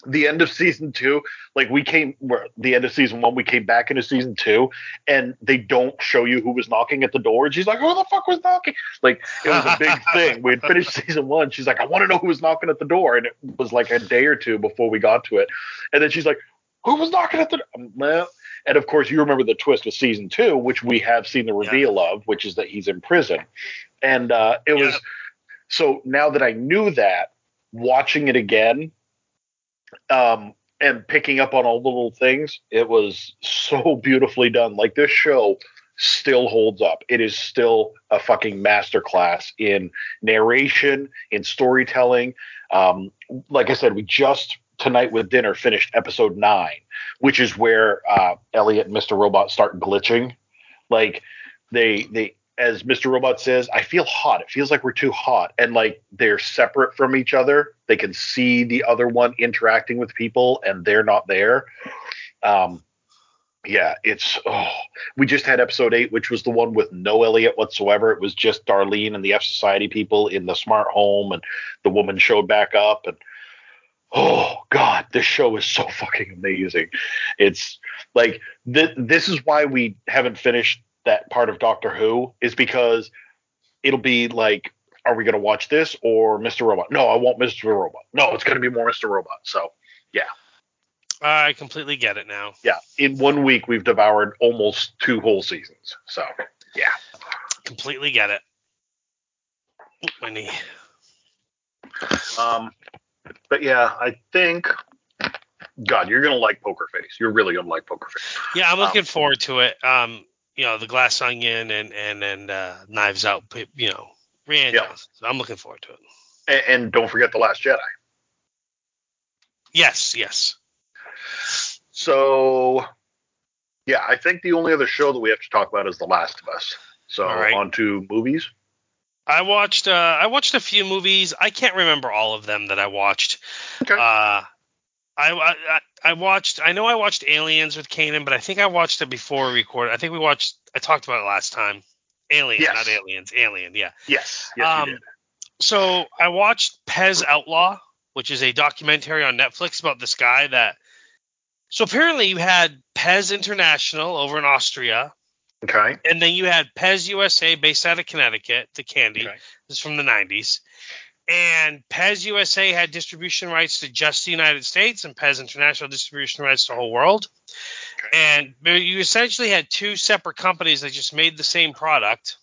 the end of season two, like we came, the end of season one, we came back into season two, and they don't show you who was knocking at the door. And she's like, "Who the fuck was knocking?" Like it was a big thing. We had finished season one. She's like, "I want to know who was knocking at the door," and it was like a day or two before we got to it. And then she's like, "Who was knocking at the?" door? And of course, you remember the twist of season two, which we have seen the reveal yeah. of, which is that he's in prison, and uh, it yeah. was. So now that I knew that, watching it again um, and picking up on all the little things. It was so beautifully done. Like this show still holds up. It is still a fucking masterclass in narration, in storytelling. Um, like I said, we just tonight with dinner finished episode nine, which is where uh, Elliot and Mr. Robot start glitching. Like they they as Mr. Robot says, I feel hot. It feels like we're too hot. And like they're separate from each other. They can see the other one interacting with people and they're not there. Um, yeah, it's oh, we just had episode eight, which was the one with no Elliot whatsoever. It was just Darlene and the F Society people in the smart home, and the woman showed back up, and oh god, this show is so fucking amazing. It's like th- this is why we haven't finished that part of Doctor Who is because it'll be like, are we going to watch this or Mr. Robot? No, I want Mr. Robot. No, it's going to be more Mr. Robot. So, yeah. I completely get it now. Yeah, in one week we've devoured almost two whole seasons. So yeah, Completely get it. Oop, My knee. um, but yeah, I think. God, you're gonna like Poker Face. You're really gonna like Poker Face. Yeah, I'm looking Um, forward to it. Um, you know, the Glass Onion and and and uh, Knives Out. You know, Rian. Johnson. So I'm looking forward to it. And, and don't forget the Last Jedi. Yes, yes. So, yeah, I think the only other show that we have to talk about is The Last of Us. So right. on to movies. I watched. Uh, I watched a few movies. I can't remember all of them that I watched. Okay. Uh, I, I I watched. I know I watched Aliens with Kanan, but I think I watched it before we recorded. I think we watched. I talked about it last time. Alien, Yes. not Aliens. Alien, yeah. yes, yes, Um. So I watched Pez Outlaw, which is a documentary on Netflix about this guy that. So apparently you had Pez International over in Austria, Okay. and then you had Pez USA based out of Connecticut, the candy. Okay. This is from the 90s. And Pez USA had distribution rights to just the United States, and Pez International distribution rights to the whole world. Okay. And you essentially had two separate companies that just made the same product.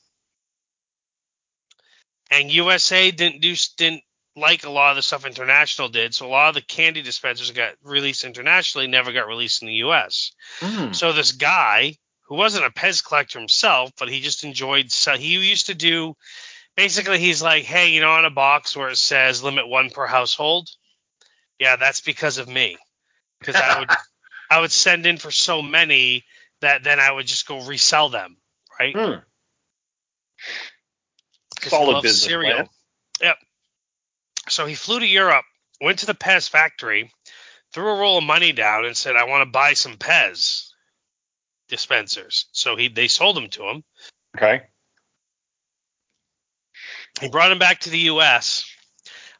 And USA didn't do didn't like a lot of the stuff International did, so a lot of the candy dispensers that got released internationally never got released in the US. Mm. So this guy who wasn't a Pez collector himself, but he just enjoyed. So he used to do. Basically, he's like, hey, you know, on a box where it says limit one per household. Yeah, that's because of me. Because I would, I would send in for so many that then I would just go resell them, right? Hmm. 'Cause Solid business plan. Yep. So he flew to Europe, went to the Pez factory, threw a roll of money down, and said, "I want to buy some Pez dispensers." So he they sold them to him. Okay. He brought him back to the U.S.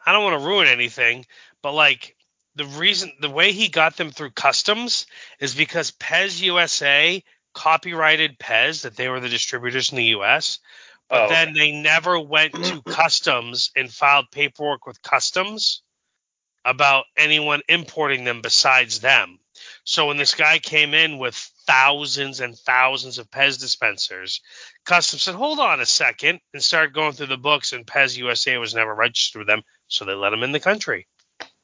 I don't want to ruin anything, but like the reason, the way he got them through customs is because Pez USA copyrighted Pez that they were the distributors in the U.S. But Oh, then they never went to customs and filed paperwork with customs about anyone importing them besides them. So when this guy came in with thousands and thousands of Pez dispensers, customs said, "Hold on a second, and started going through the books, and Pez USA was never registered with them, so they let him in the country.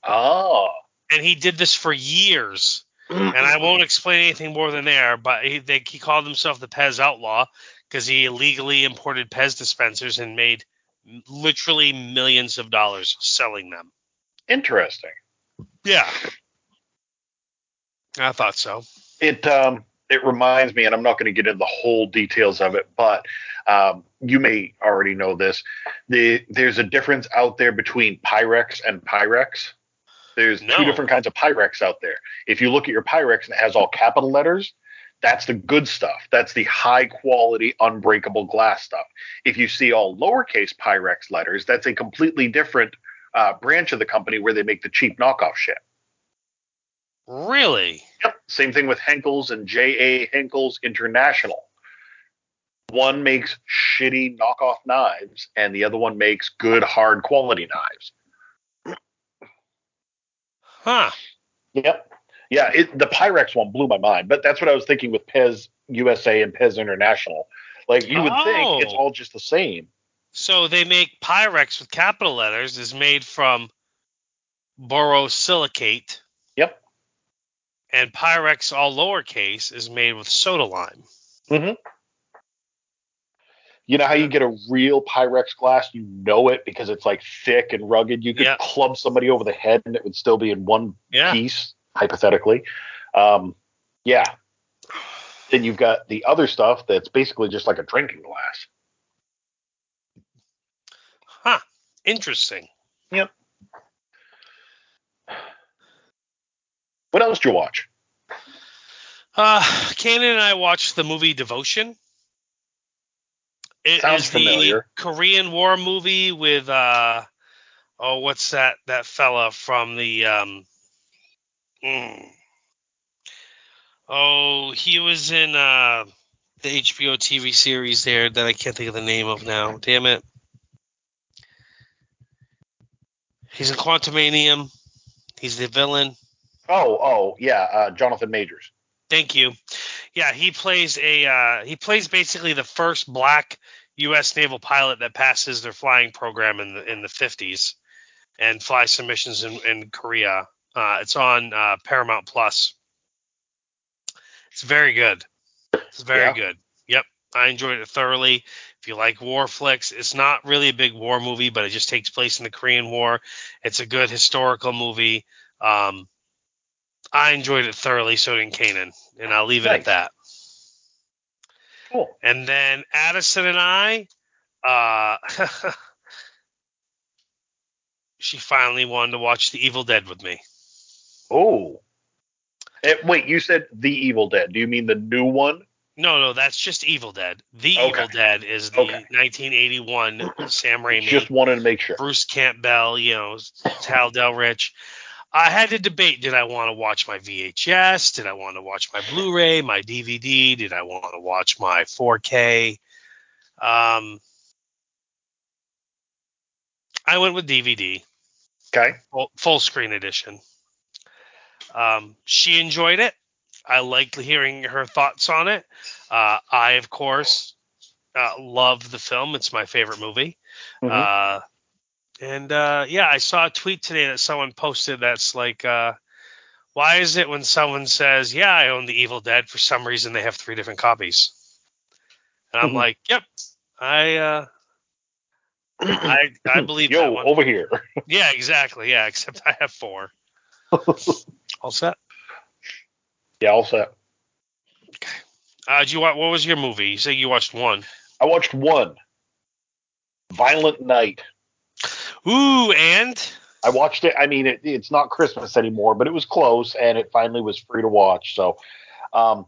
Oh. And he did this for years. And I won't explain anything more than there, but he, they, he called himself the Pez Outlaw because he illegally imported Pez dispensers and made literally millions of dollars selling them. Interesting. Yeah. I thought so. It um it reminds me, and I'm not going to get into the whole details of it, but um, you may already know this. The there's a difference out there between Pyrex and Pyrex. There's No. two different kinds of Pyrex out there. If you look at your Pyrex and it has all capital letters, that's the good stuff. That's the high quality, unbreakable glass stuff. If you see all lowercase Pyrex letters, that's a completely different uh, branch of the company where they make the cheap knockoff shit. Really? Yep. Same thing with Henckels and J.A. Henckels International. One makes shitty knockoff knives, and the other one makes good, hard quality knives. Huh. Yep. Yeah, it, the Pyrex one blew my mind, but that's what I was thinking with Pez USA and Pez International. Like you would Oh. think it's oh. all just the same. So they make Pyrex with capital letters is made from borosilicate. And Pyrex all lowercase is made with soda lime. Mm-hmm. You know how you get a real Pyrex glass? You know it because it's like thick and rugged. You could Yeah. club somebody over the head and it would still be in one Yeah. piece, hypothetically. Um, yeah. Then you've got the other stuff that's basically just like a drinking glass. Huh. Interesting. What else did you watch? Uh, Kanan and I watched the movie Devotion. It Sounds is the familiar. Korean War movie with uh oh what's that that fella from the um mm. oh he was in uh the HBO TV series there that I can't think of the name of now. Damn it. He's in Quantumania. He's the villain. Oh, oh, yeah, uh, Jonathan Majors. Thank you. Yeah, he plays a uh, he plays basically the first black U.S. naval pilot that passes their flying program in the in the 50s and flies some missions in, in Korea. Uh, it's on uh, Paramount Plus. It's very good. It's very Yeah. good. Yep, I enjoyed it thoroughly. If you like war flicks, it's not really a big war movie, but it just takes place in the Korean War. It's a good historical movie. Um, I enjoyed it thoroughly. So did Kanan, and I'll leave it Nice. at that. Cool. And then Addison and I, uh, she finally wanted to watch The Evil Dead with me. Oh. Eh, wait, you said The Evil Dead. Do you mean the new one? No, no, that's just Evil Dead. The Okay. Evil Dead is the Okay. 1981 Sam Raimi, Just wanted to make sure. Bruce Campbell, you know, Hal Delrich. I had to debate: did I want to watch my VHS? Did I want to watch my Blu-ray, my DVD? Did I want to watch my 4K? Um, I went with DVD. Okay. full, full screen edition. Um, she enjoyed it. I liked hearing her thoughts on it. Uh, I, of course, uh, love the film. It's my favorite movie. Mhm. Uh, and uh, yeah, I saw a tweet today that someone posted that's like, uh, why is it when someone says, "Yeah, I own the Evil Dead," for some reason they have three different copies? And I'm Mhm. like, "Yep, I, uh, I, I believe that Yo, one." over here. Yeah, exactly. Yeah, except I have four. All set. Yeah, all set. Uh, did you watch? What was your movie? You say you watched one. I watched one. Violent Night. Ooh, and I watched it. I mean, it, it's not Christmas anymore, but it was close, and it finally was free to watch. So, um,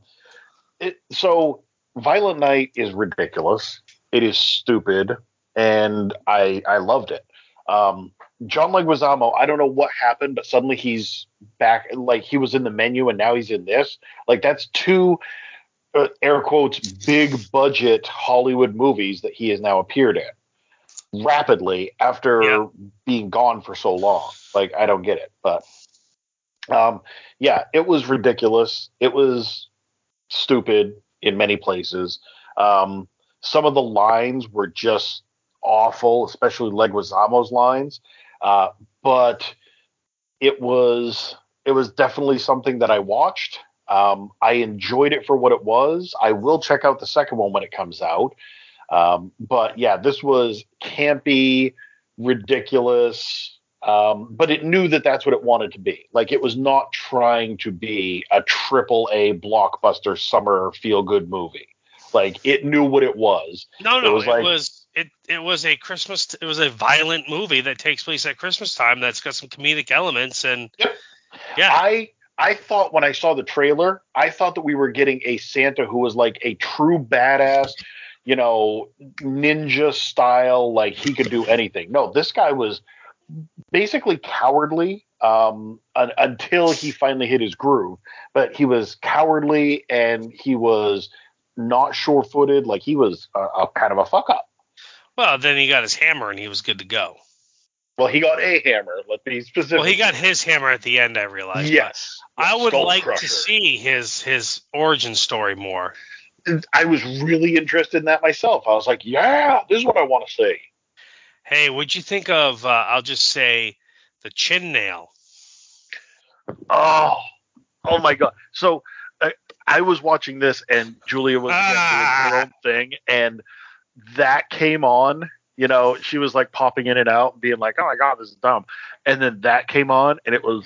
it, so Violent Night is ridiculous. It is stupid, and I I loved it. Um, John Leguizamo, I don't know what happened, but suddenly he's back. Like he was in the menu, and now he's in this. Like that's two uh, air quotes big budget Hollywood movies that he has now appeared in rapidly after Yeah. being gone for so long. Like I don't get it, but um, yeah, it was ridiculous. It was stupid in many places. Um, some of the lines were just awful, especially Leguizamo's lines. Uh, but it was it was definitely something that I watched. Um, I enjoyed it for what it was. I will check out the second one when it comes out. Um, but yeah, this was campy, ridiculous, um, but it knew that that's what it wanted to be. Like it was not trying to be a triple A blockbuster summer feel good movie. Like it knew what it was. no, no, was it was, it it was a Christmas. It was a violent movie that takes place at Christmas time. That's got some comedic elements and Yep. yeah, I I thought when I saw the trailer, I thought that we were getting a Santa who was like a true badass, you know, ninja style, like he could do anything. No, this guy was basically cowardly um, un- until he finally hit his groove. But he was cowardly and he was not sure-footed. Like he was a, a kind of a fuck up. Well, then he got his hammer and he was good to go. Well, he got a hammer. Let's be specific. Well, he got his hammer at the end. I realized. yes. I would like Crusher. to see his his origin story more. I was really interested in that myself. I was like, yeah, this is what I want to see. Hey, what'd you think of? Uh, I'll just say the chin nail. Oh, oh my god! So uh, I was watching this, and Julia was again doing her own thing, and that came on. You know, she was like popping in and out, and being like, "Oh my god, this is dumb," and then that came on, and it was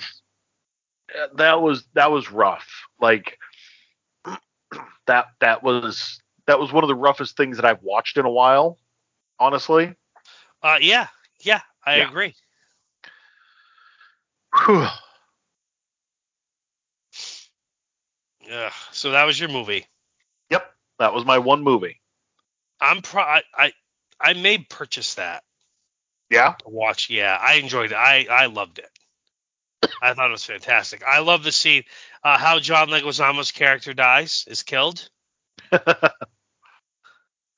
that was that was rough. Like that that was that was one of the roughest things that I've watched in a while. Honestly, Uh, yeah, yeah, I Yeah. agree. Whew. Ugh, so that was your movie. yep, that was my one movie. I'm pro. I, I I may purchase that Yeah, watch. Yeah, I enjoyed it. I I loved it. I thought it was fantastic. I love the scene uh, how John Leguizamo's character dies is killed.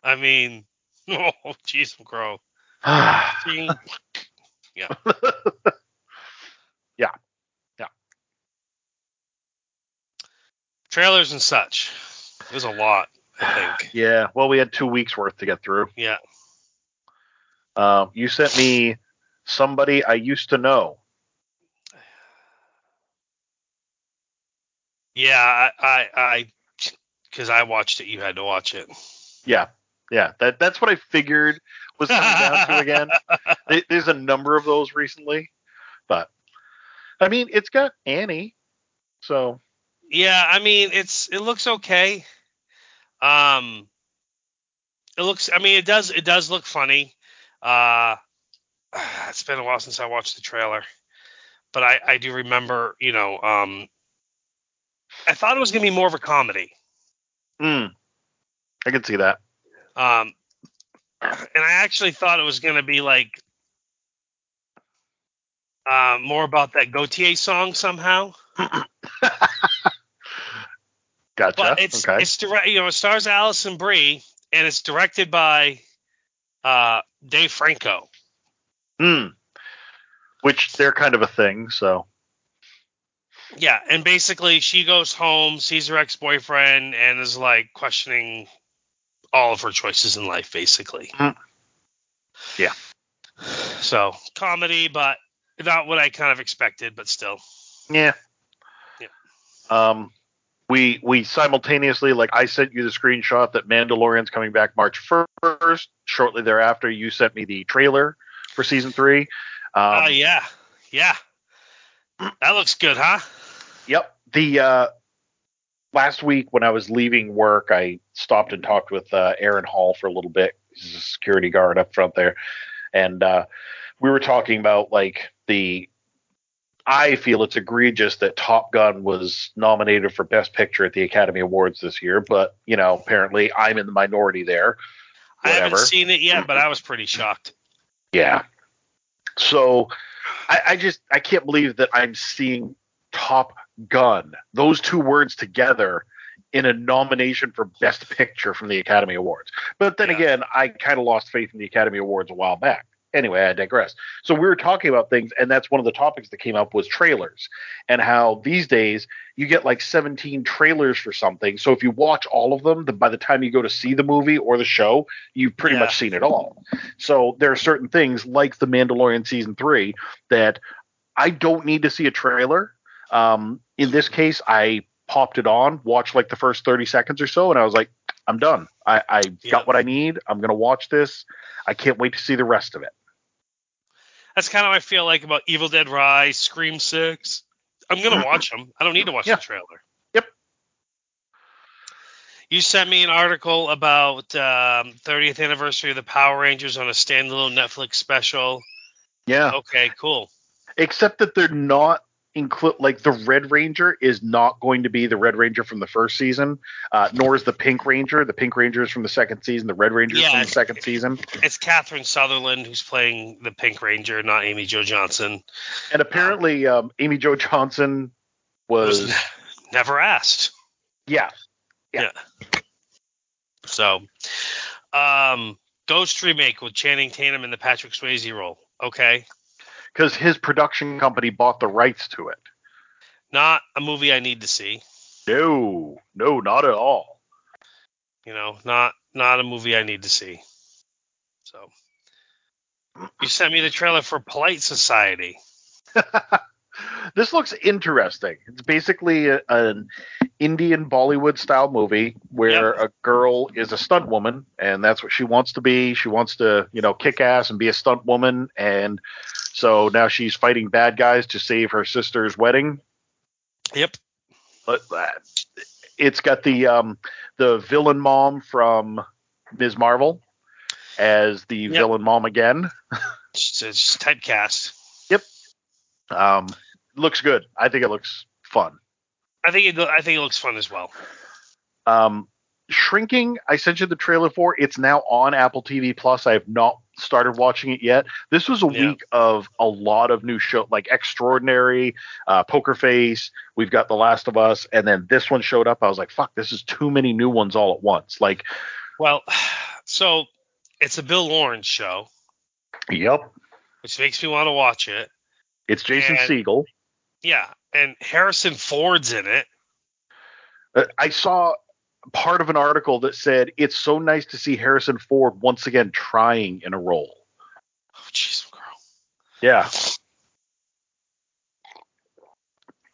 I mean, oh jeez, crow. Yeah, yeah. Yeah. Trailers and such. It was a lot, I think. Yeah. Well, we had two weeks worth to get through. Yeah. Um, you sent me somebody I used to know. Yeah, I, I, I, because I watched it, you had to watch it. Yeah. Yeah. That that's what I figured was coming down to again. There- There's a number of those recently, but I mean, it's got Annie, so Yeah, I mean, it's it looks okay. Um, it looks. I mean, it does. It does look funny. Uh, it's been a while since I watched the trailer, but I I do remember. You know, um, I thought it was gonna be more of a comedy. mm, I could see that. Um, and I actually thought it was gonna be like. Uh, more about that Gotye song somehow. Gotcha. But it's okay. it's direct. You know, it stars Alison Brie, and it's directed by uh, Dave Franco. Mm. Which they're kind of a thing, so Yeah, and basically she goes home, sees her ex-boyfriend, and is like questioning all of her choices in life, basically. Mm. Yeah. So comedy, but not what I kind of expected, but still. yeah. Yeah. Um, we we simultaneously like I sent you the screenshot that Mandalorian's coming back March first. Shortly thereafter, you sent me the trailer for season three. Um, Oh yeah, yeah. That looks good, huh? Yep. The uh, last week when I was leaving work, I stopped and talked with uh, Aaron Hall for a little bit. He's a security guard up front there, and uh, we were talking about like the. I feel it's egregious that Top Gun was nominated for Best Picture at the Academy Awards this year, but you know apparently I'm in the minority there. I haven't seen it yet, but I was pretty shocked. Yeah. So I, I just I can't believe that I'm seeing Top Gun, those two words together in a nomination for Best Picture from the Academy Awards. But then Yeah. again, I kind of lost faith in the Academy Awards a while back. Anyway, I digress. So we were talking about things, and that's one of the topics that came up was trailers and how these days you get like 17 trailers for something. So if you watch all of them, then by the time you go to see the movie or the show, you've pretty Yeah. much seen it all. So there are certain things like The Mandalorian season three that I don't need to see a trailer. Um, in this case, I popped it on, watched like the first 30 seconds or so, and I was like, I'm done. I, I Yeah. got what I need. I'm going to watch this. I can't wait to see the rest of it. That's kind of I feel like about Evil Dead Rise, Scream Six. I'm gonna watch them. I don't need to watch Yeah. the trailer. Yep. You sent me an article about um, 30th anniversary of the Power Rangers on a standalone Netflix special. Yeah. Okay, cool. Except that they're not include like the Red Ranger is not going to be the Red Ranger from the first season, uh, nor is the Pink Ranger. The Pink Ranger is from the second season. The Red Ranger is Yeah, from the second season. It's Catherine Sutherland who's playing the Pink Ranger, not Amy Jo Johnson. And apparently, um, Amy Jo Johnson was, Was never asked. yeah, Yeah. So, um, Ghost remake with Channing Tatum in the Patrick Swayze role. Okay, because his production company bought the rights to it. not a movie I need to see. No, no, not at all. You know, not not a movie I need to see. So, you sent me the trailer for Polite Society. this looks interesting. It's basically a, an Indian Bollywood style movie where a girl is a stunt woman, and that's what she wants to be. She wants to, you know, kick ass and be a stunt woman, and so now she's fighting bad guys to save her sister's wedding. Yep. But uh, it's got the um, the villain mom from Ms. Marvel as the villain mom again. It's, it's typecast. Yep. Um, looks good. I think it looks fun. I think it, I think it looks fun as well. Um, Shrinking, I sent you the trailer for. It's now on Apple TV Plus. I have not started watching it yet. This was a Yeah. week of a lot of new show, like Extraordinary, uh, Poker Face. We've got The Last of Us, and then this one showed up. I was like, "Fuck, this is too many new ones all at once." Like, Well, so it's a Bill Lawrence show, yep, which makes me want to watch it. it's Jason And- Segel. Yeah, and Harrison Ford's in it. Uh, I saw part of an article that said it's so nice to see Harrison Ford once again trying in a role. Oh, jeez, girl. Yeah.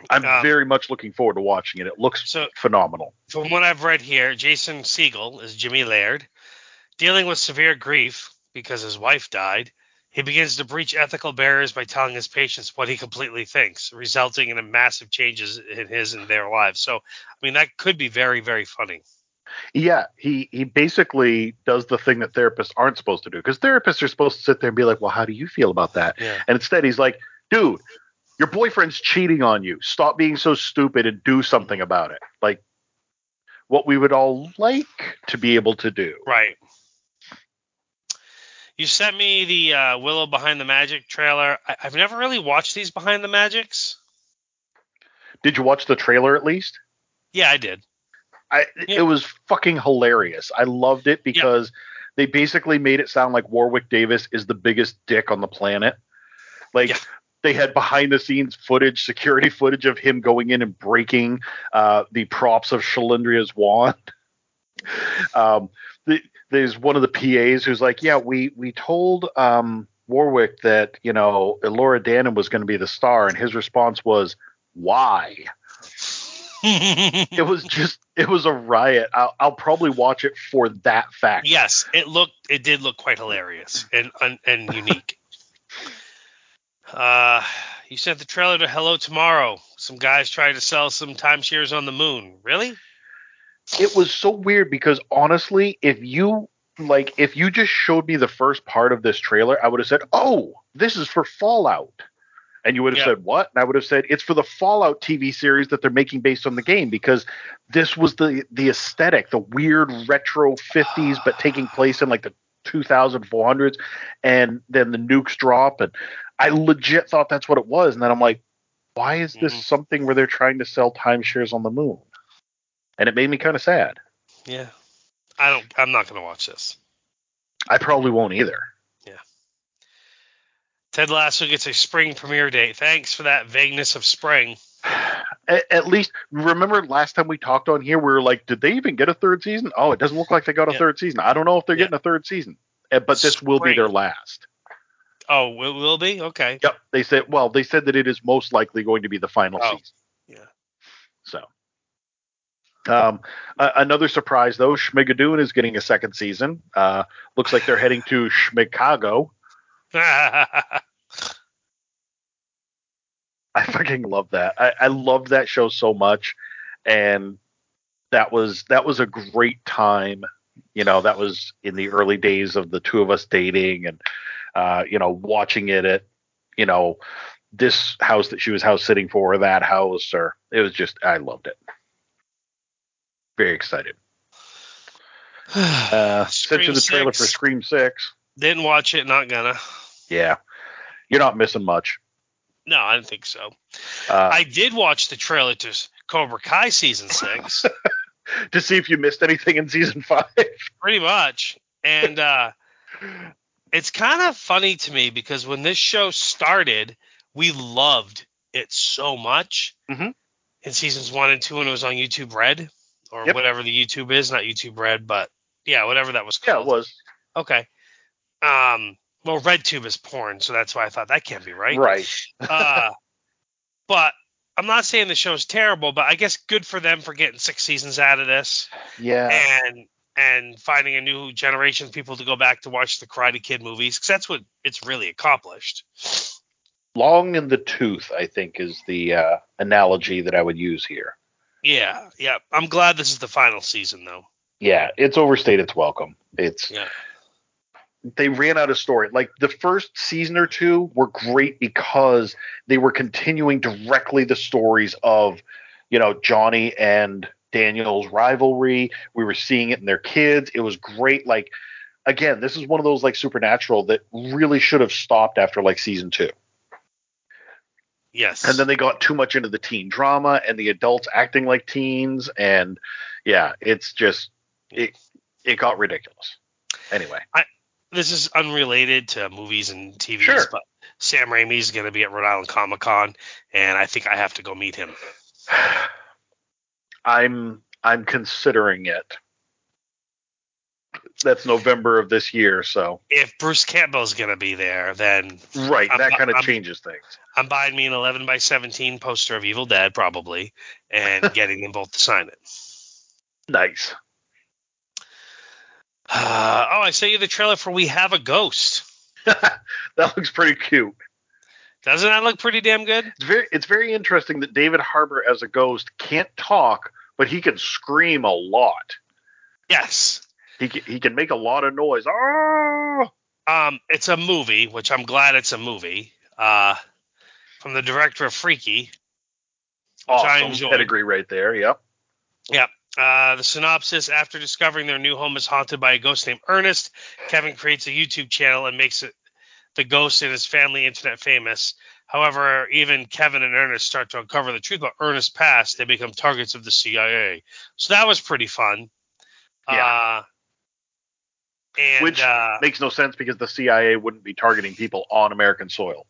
I'm Um, very much looking forward to watching it. It looks So- phenomenal. From what I've read here, Jason Segel is Jimmy Laird, dealing with severe grief because his wife died. He begins to breach ethical barriers by telling his patients what he completely thinks, resulting in a massive changes in his and their lives. So, I mean, that could be very, very funny. Yeah, he he basically does the thing that therapists aren't supposed to do because therapists are supposed to sit there and be like, "Well, how do you feel about that?" Yeah. And instead, he's like, "Dude, your boyfriend's cheating on you. Stop being so stupid and do something about it." Like what we would all like to be able to do. Right. You sent me the uh, Willow Behind the Magic trailer. I- I've never really watched these Behind the Magics. Did you watch the trailer at least? Yeah, I did. I Yeah. it was fucking hilarious. I loved it because they basically made it sound like Warwick Davis is the biggest dick on the planet. Like Yeah. they had behind the scenes footage, security footage of him going in and breaking uh, the props of Shalindria's wand. um, the, there's one of the PAs who's like, "Yeah, we we told um, Warwick that you know Elora Danan was going to be the star," and his response was, "Why?" it was just it was a riot I'll, I'll probably watch it for that fact yes, it looked it did look quite hilarious and and, and unique. Uh, you sent the trailer to Hello Tomorrow. Some guys tried to sell some timeshares on the moon. Really? It was so weird because honestly if you like if you just showed me the first part of this trailer i would have said oh this is for fallout and you would have Yeah. said what and i would have said it's for the fallout tv series that they're making based on the game because this was the the aesthetic the weird retro 50s but taking place in like the 2400s and then the nukes drop and i legit thought that's what it was and then i'm like why is this Mhm. something where they're trying to sell timeshares on the moon and it made me kind of sad Yeah. I don't. I'm not gonna watch this. i probably won't either Yeah. Ted Lasso gets a spring premiere date. Thanks for that vagueness of spring. at, at least remember last time we talked on here we were like did they even get a third season oh it doesn't look like they got a Yeah. third season i don't know if they're Yeah. getting a third season Uh, but this will be their last Oh, will, will be okay. yep they said well they said that it is most likely going to be the final Oh, season yeah. so um, a- another surprise though schmigadoon is getting a second season uh, looks like they're heading to schmicago I fucking love that. I, I love that show so much, and that was that was a great time. You know, that was in the early days of the two of us dating, and uh, you know, watching it at you know this house that she was house sitting for, or that house, or it was just I loved it. Very excited. Uh, sent you the trailer for Scream Six. Didn't watch it. Not gonna. Yeah, you're not missing much. No, I didn't think so. Uh, I did watch the trailer to Cobra Kai season six, to see if you missed anything in season five. pretty much, and uh, it's kind of funny to me because when this show started, we loved it so much Mhm. in seasons one and two when it was on YouTube Red or Yep. whatever the YouTube is, not YouTube Red, but yeah, whatever that was called. Yeah, it was. Okay. Um. Well, RedTube is porn, so that's why I thought that can't be right. Right. uh, but I'm not saying the show's terrible, but I guess good for them for getting six seasons out of this Yeah. and and finding a new generation of people to go back to watch the Karate Kid movies because that's what it's really accomplished. Long in the tooth, I think, is the uh, analogy that I would use here. Yeah, yeah. I'm glad this is the final season though. Yeah, it's overstayed its welcome. It's Yeah. they ran out of story. Like the first season or two were great because they were continuing directly the stories of, you know, Johnny and Daniel's rivalry. We were seeing it in their kids. It was great. Like again, this is one of those like supernatural that really should have stopped after like season two. Yes. and then they got too much into the teen drama and the adults acting like teens and yeah it's just it it got ridiculous anyway I, this is unrelated to movies and TVs, Sure. but Sam Raimi is going to be at Rhode Island Comic Con, and I think I have to go meet him. i'm I'm considering it. That's November of this year, so If Bruce Campbell's gonna be there, then right, I'm- that kind of changes things. I'm buying me an 11 by 17 poster of Evil Dead probably, and getting them both to sign it. Nice. Uh, oh, I sent you the trailer for We Have a Ghost. that looks pretty cute. Doesn't that look pretty damn good? It's very it's very interesting that David Harbour as a ghost can't talk, but he can scream a lot. Yes. He can, he can make a lot of noise. Ah! Um, it's a movie, which I'm glad it's a movie. Uh, from the director of Freaky. Awesome pedigree right there. Yep. Yep. Uh, the synopsis: After discovering their new home is haunted by a ghost named Ernest, Kevin creates a YouTube channel and makes it the ghost and his family internet famous. However, even Kevin and Ernest start to uncover the truth about Ernest's past. They become targets of the CIA. So that was pretty fun. Yeah. Uh, and Which uh, makes no sense because the CIA wouldn't be targeting people on American soil.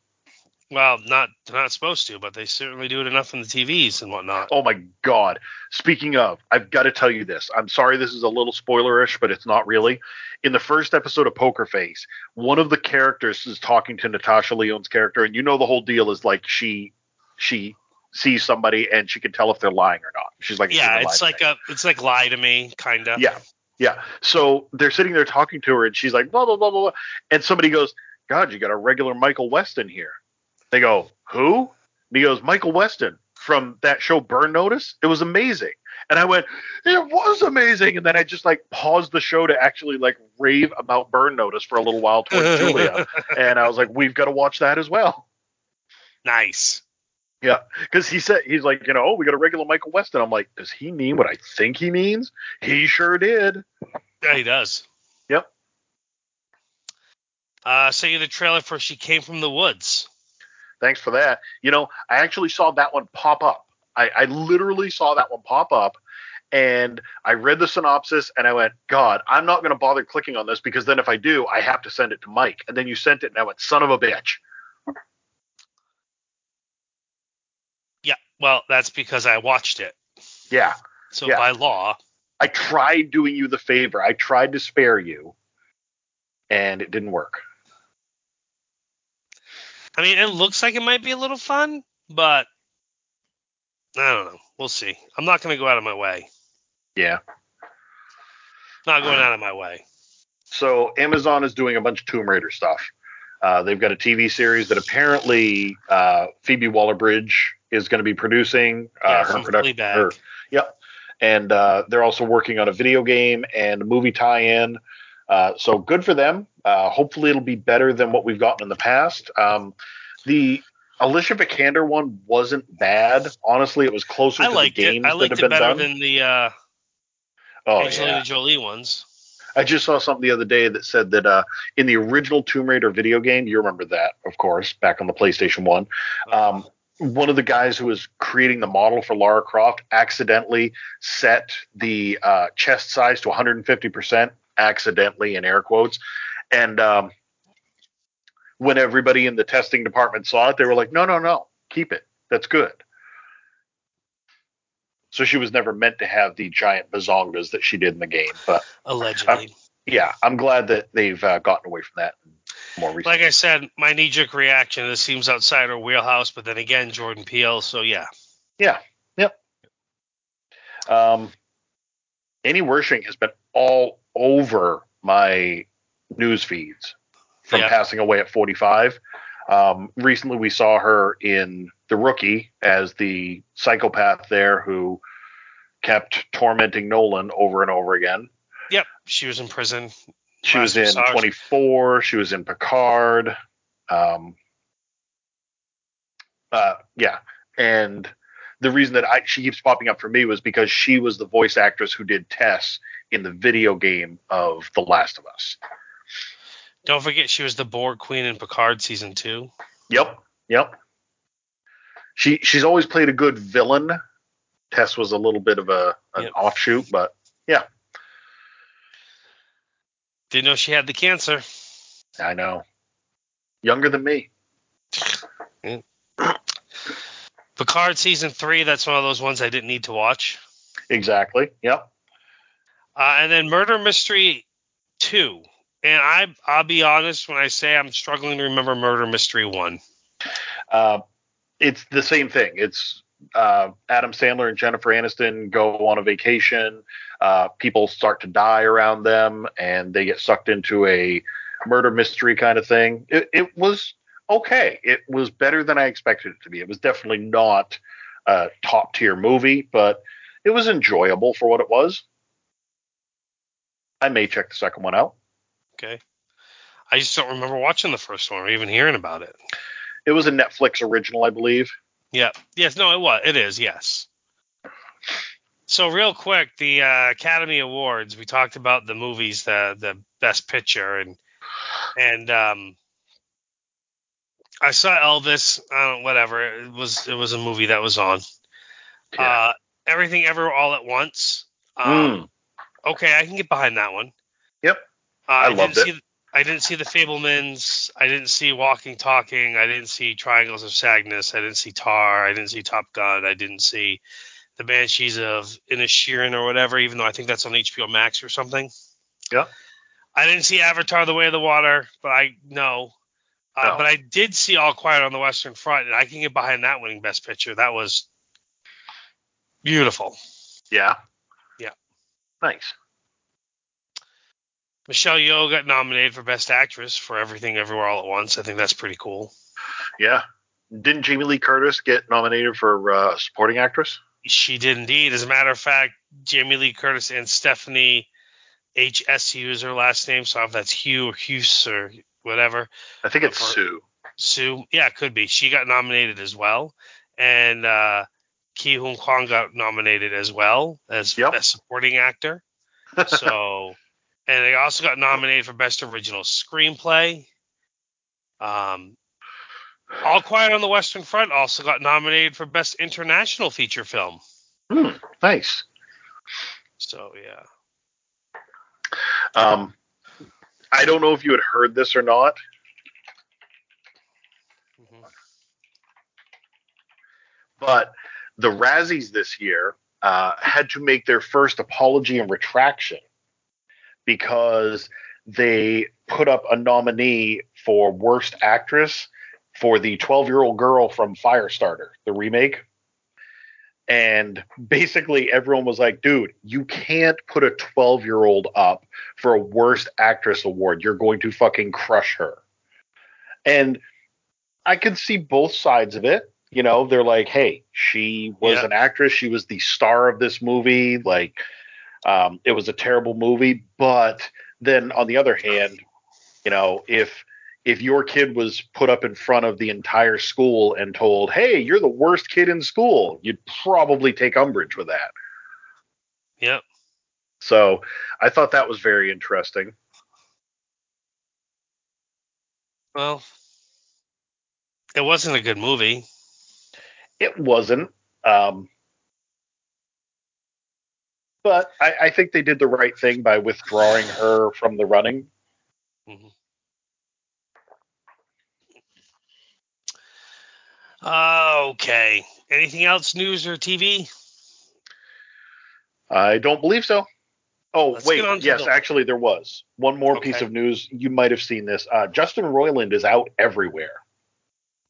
well, not not supposed to, but they certainly do it enough in the TVs and whatnot. Oh my god. Speaking of, I've got to tell you this. I'm sorry this is a little spoilerish, but it's not really. In the first episode of Poker Face, one of the characters is talking to Natasha Lyonne's character, and you know the whole deal is like she she sees somebody and she can tell if they're lying or not. She's like, yeah, it's like a it's like lie to me, kind of. Yeah. Yeah. So they're sitting there talking to her, and she's like, blah, blah, blah, blah. blah. And somebody goes, God, you got a regular Michael Weston here. They go, Who? And he goes, Michael Weston from that show Burn Notice. It was amazing. And I went, It was amazing. And then I just like paused the show to actually like rave about Burn Notice for a little while towards Julia. And I was like, We've got to watch that as well. Nice. Yeah, because he said he's like, you know, oh, we got a regular Michael Weston. I'm like, does he mean what I think he means? He sure did. Yeah, he does. Yep. Uh, sent you the trailer for She Came from the Woods. Thanks for that. You know, I actually saw that one pop up. I, I literally saw that one pop up and I read the synopsis and I went, God, I'm not going to bother clicking on this because then if I do, I have to send it to Mike. And then you sent it and I went, son of a bitch. Yeah, well, that's because I watched it. Yeah. So Yeah. by law, I tried doing you the favor. I tried to spare you and it didn't work. I mean, it looks like it might be a little fun, but I don't know. We'll see. I'm not going to go out of my way. Yeah. Not going out of my way. So Amazon is doing a bunch of Tomb Raider stuff. Uh, they've got a TV series that apparently uh, Phoebe Waller-Bridge is going to be producing. Uh, Yeah, her production. Her- Yep. And uh, they're also working on a video game and a movie tie-in. Uh, so good for them. Uh, hopefully it'll be better than what we've gotten in the past. Um, the Alicia Vikander one wasn't bad. Honestly, it was closer I to liked the games it. I that liked have it been better done. than the uh, oh, Angelina yeah. Jolie ones. I just saw something the other day that said that uh, in the original Tomb Raider video game, you remember that, of course, back on the PlayStation One. Um, one of the guys who was creating the model for Lara Croft accidentally set the uh, chest size to 150%, accidentally in air quotes, and um, when everybody in the testing department saw it, they were like, "No, no, no, keep it. That's good." So she was never meant to have the giant bazongas that she did in the game, but Allegedly. yeah, I'm glad that they've uh, gotten away from that more recently. like I said, my knee jerk reaction, this seems outside our wheelhouse, but then again, Jordan Peele, so yeah. yeah, yep. Um, Annie Wersching has been all over my news feeds from Yeah. passing away at 45. Um, recently, we saw her in The Rookie as the psychopath there who kept tormenting Nolan over and over again. Yep, she was in prison. She Last was in we 24. She was in Picard. Um, uh, yeah, and the reason that I she keeps popping up for me was because she was the voice actress who did Tess in the video game of The Last of Us. Don't forget, she was the Borg Queen in Picard season two. Yep, yep. She she's always played a good villain. Tess was a little bit of a an Yep. offshoot, but yeah, Didn't know she had the cancer. I know. Younger than me. Picard season three, that's one of those ones I didn't need to watch. Exactly. Yep. Uh, and then Murder Mystery 2. And I, I'll be honest when I say I'm struggling to remember Murder Mystery 1. Uh, it's the same thing. It's uh, Adam Sandler and Jennifer Aniston go on a vacation. Uh, people start to die around them, and they get sucked into a murder mystery kind of thing. It, it was okay. It was better than I expected it to be. It was definitely not a top tier movie, but it was enjoyable for what it was. I may check the second one out. Okay. I just don't remember watching the first one or even hearing about it. It was a Netflix original, I believe. Yeah. Yes. No. It was. It is. Yes. So real quick, the uh, Academy Awards. We talked about the movies, the the Best Picture, and and um, I saw Elvis. I don't whatever. It was it was a movie that was on. Yeah. Uh, Everything Ever All at Once. Um, Okay, I can get behind that one. Yep. Uh, I, loved didn't it. see. I didn't see the Fabelmans. I didn't see Walking Talking. I didn't see Triangles of Sadness. I didn't see Tar. I didn't see Top Gun. I didn't see the Banshees of Inisherin or whatever. Even though I think that's on HBO Max or something. Yeah. I didn't see Avatar: The Way of the Water, but I know. Uh, No. But I did see All Quiet on the Western Front, and I can get behind that winning Best Picture. That was beautiful. Yeah. Yeah. Nice. Michelle Yeoh got nominated for Best Actress for Everything Everywhere All at Once. I think that's pretty cool. Yeah. Didn't Jamie Lee Curtis get nominated for uh, supporting actress? She did indeed. As a matter of fact, Jamie Lee Curtis and Stephanie H S U is her last name, so if that's Hugh or Hughes or whatever. I think it's Sue. Sue, yeah, it could be. She got nominated as well, and uh, Ki Hoon Kwan got nominated as well as Yep. best supporting actor. So, and they also got nominated for best original screenplay. Um, All Quiet on the Western Front also got nominated for best international feature film. Hmm, nice. So yeah. Um, I don't know if you had heard this or not. Mhm. but the Razzies this year uh, had to make their first apology and retraction because they put up a nominee for worst actress for the 12 year old girl from Firestarter, the remake. And basically, everyone was like, dude, you can't put a 12 year old up for a worst actress award. You're going to fucking crush her. And I can see both sides of it. You know, they're like, hey, she was Yeah. an actress. She was the star of this movie. Like, um, it was a terrible movie. But then on the other hand, you know, if if your kid was put up in front of the entire school and told, hey, you're the worst kid in school, you'd probably take umbrage with that. Yep. So I thought that was very interesting. Well, it wasn't a good movie. It wasn't. Um, but I, I think they did the right thing by withdrawing her from the running. Okay. Anything else, news or TV? I don't believe so. Oh, Let's wait. get on to Yes, the- actually, there was one more piece of news. You might have seen this. Uh, Justin Roiland is out everywhere.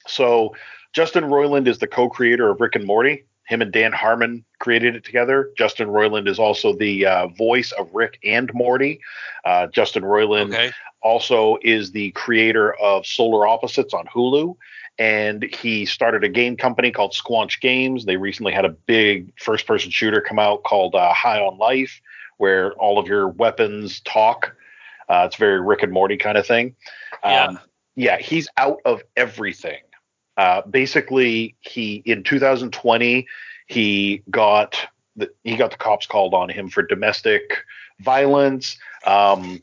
So, Justin Roiland is the co creator of Rick and Morty. Him and Dan Harmon created it together. Justin Roiland is also the uh, voice of Rick and Morty. Uh, Justin Roiland Okay. also is the creator of Solar Opposites on Hulu. And he started a game company called Squanch Games. They recently had a big first person shooter come out called uh, High on Life, where all of your weapons talk. Uh, it's very Rick and Morty kind of thing. Yeah. Um, yeah, he's out of everything. Uh, basically, he in 2020 he got the, he got the cops called on him for domestic violence. Um,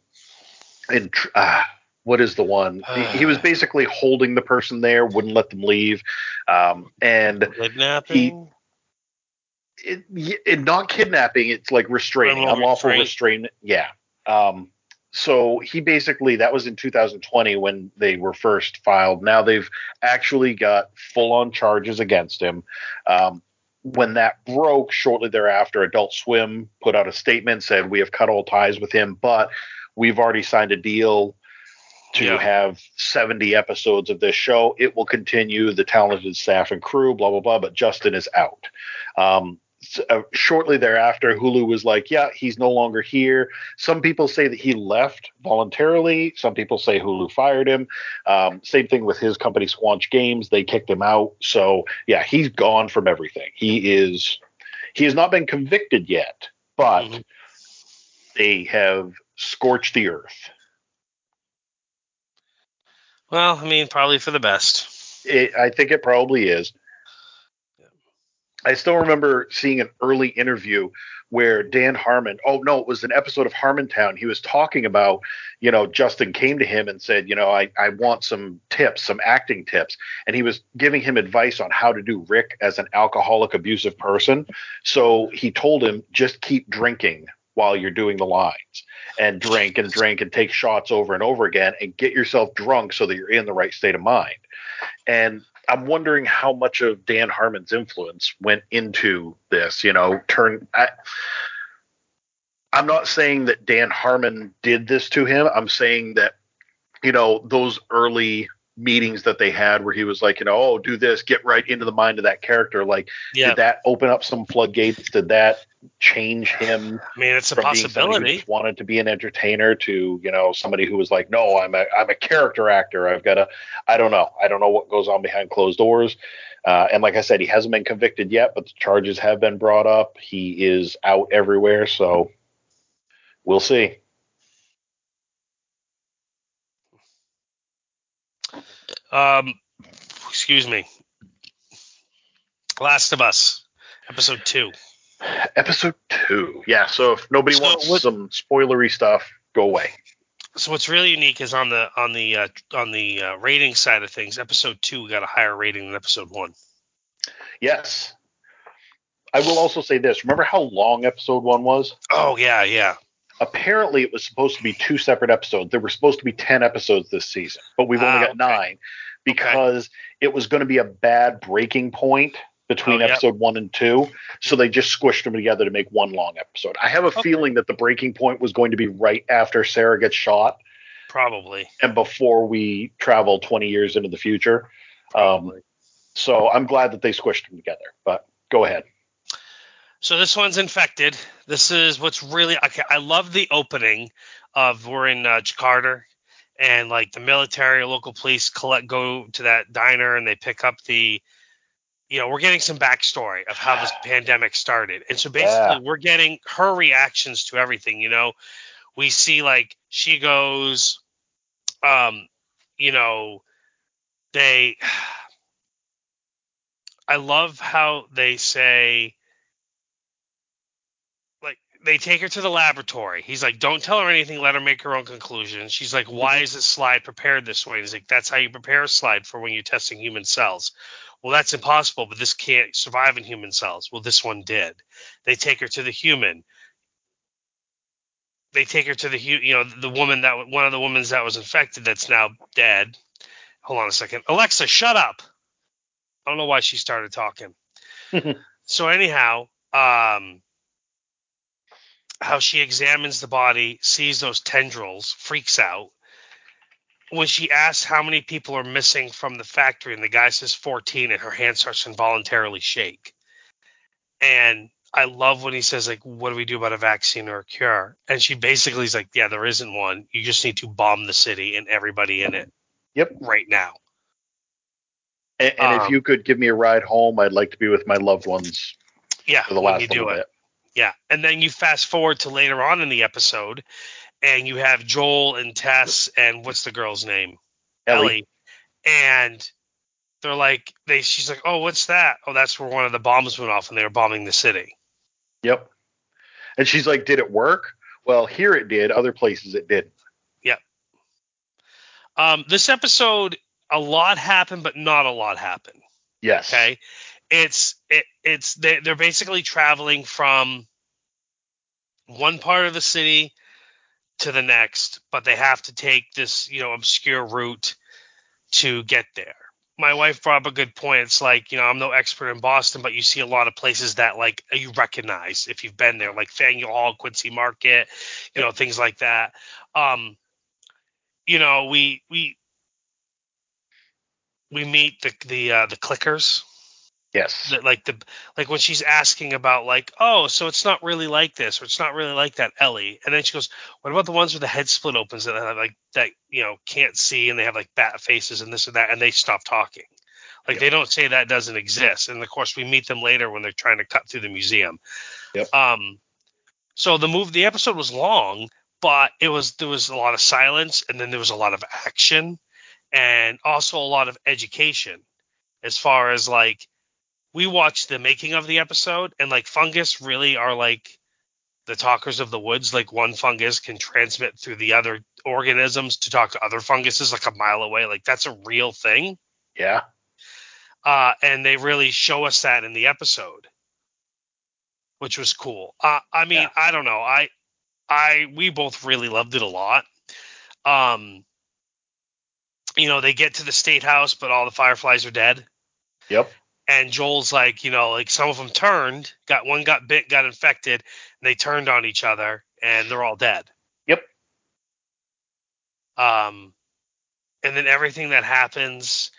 and tr- uh, what is the one? he, he was basically holding the person there, wouldn't let them leave. Um, and Kidnapping. it, it not kidnapping it's like restraining Unlawful unlawful restraint. restraint yeah um so he basically that was in 2020 when they were first filed now they've actually got full on charges against him um when that broke, shortly thereafter, Adult Swim put out a statement said we have cut all ties with him, but we've already signed a deal to Yeah. have 70 episodes of this show. It will continue, the talented staff and crew, blah, blah, blah, but Justin is out. Um, uh, shortly thereafter, Hulu was like, yeah, he's no longer here. Some people say that he left voluntarily. Some people say Hulu fired him. Um, same thing with his company, Squanch Games. They kicked him out. So, yeah, he's gone from everything. He is, he has not been convicted yet, but Mhm. they have scorched the earth. Well, I mean, probably for the best. It, I think it probably is. I still remember seeing an early interview where Dan Harmon, oh no, it was an episode of Harmontown. He was talking about, you know, Justin came to him and said, you know, I, I want some tips, some acting tips. And he was giving him advice on how to do Rick as an alcoholic, abusive person. So he told him, just keep drinking while you're doing the lines and drink and drink and take shots over and over again and get yourself drunk so that you're in the right state of mind. And I'm wondering how much of Dan Harmon's influence went into this, you know, turn I, I'm not saying that Dan Harmon did this to him. I'm saying that you know, those early meetings that they had where he was like, you know, oh, do this, get right into the mind of that character. Like, Yeah, did that open up some floodgates? Did that change him I mean, it's a from being who possibility. just wanted to be an entertainer to you know somebody who was like no i'm a i'm a character actor. I've got to i don't know. I don't know what goes on behind closed doors. Uh, and like i said he hasn't been convicted yet but the charges have been brought up. He is out everywhere. So we'll see Um, excuse me. Last of Us, episode two. episode two yeah so if nobody So wants what- some spoilery stuff go away So what's really unique is on the on the uh, on the uh, rating side of things. Episode two got a higher rating than episode one. yes i will also say this remember how long episode one was Oh yeah, yeah. Apparently it was supposed to be two separate episodes. There were supposed to be 10 episodes this season, but we've only Ah, got okay. nine because it was going to be a bad breaking point between Oh, yep. episode one and two. So they just squished them together to make one long episode. I have a Okay. feeling that the breaking point was going to be right after Sarah gets shot Probably. and before we travel 20 years into the future. Um, so I'm glad that they squished them together, but go ahead. So this one's infected. This is what's really okay. I love the opening of we're in uh, Jakarta, and like the military, local police collect go to that diner and they pick up the, you know, we're getting some backstory of how this pandemic started, and so basically Yeah. we're getting her reactions to everything. You know, we see like she goes, um, you know, they. I love how they say they take her to the laboratory. He's like, "Don't tell her anything. Let her make her own conclusions." She's like, "Why is this slide prepared this way?" He's like, "That's how you prepare a slide for when you're testing human cells." Well, that's impossible, but this can't survive in human cells. Well, this one did. They take her to the human. They take her to the you know the woman that one of the women that was infected that's now dead. Hold on a second, Alexa, shut up. I don't know why she started talking. so anyhow, um, how she examines the body, sees those tendrils, freaks out. When she asks how many people are missing from the factory, and the guy says 14, and her hand starts to involuntarily shake. And I love when he says, like, what do we do about a vaccine or a cure? And she basically is like, yeah, there isn't one. You just need to bomb the city and everybody in it Yep. right now. And, and if Um, you could give me a ride home, I'd like to be with my loved ones Yeah, for the last little it. Yeah, and then you fast forward to later on in the episode, and you have Joel and Tess and what's the girl's name? Ellie. And they're like, they she's like, oh, what's that? Oh, that's where one of the bombs went off, and they were bombing the city. Yep. And she's like, "Did it work?" Well, here it did. Other places it didn't. Yep. Um, this episode, a lot happened, but not a lot happened. Yes. Okay, it's it it's they, they're basically traveling from one part of the city to the next, but they have to take this you know obscure route to get there. my wife brought up a good point. It's like, you know, I'm no expert in Boston, but you see a lot of places that like you recognize if you've been there, like Faneuil Hall, Quincy Market, you know, things like that. Um, you know, we we we meet the the uh, the clickers. Yes. That, like the like when she's asking about like oh so it's not really like this or it's not really like that Ellie and then she goes what about the ones where the head split opens that have like that you know can't see and they have like bat faces and this and that and they stop talking like Yep. they don't say that doesn't exist and of course we meet them later when they're trying to cut through the museum Yep. um so the move the episode was long but it was there was a lot of silence and then there was a lot of action and also a lot of education as far as like we watched the making of the episode and like fungus really are like the talkers of the woods like one fungus can transmit through the other organisms to talk to other funguses like a mile away like that's a real thing Yeah. uh, and they really show us that in the episode, which was cool. Uh, I mean, Yeah. I don't know. I, I, we both really loved it a lot. Um, you know, they get to the state house, but all the fireflies are dead. Yep. And Joel's like, you know, like some of them turned, got one got bit, got infected, and they turned on each other, and they're all dead. Yep. Um, and then everything that happens,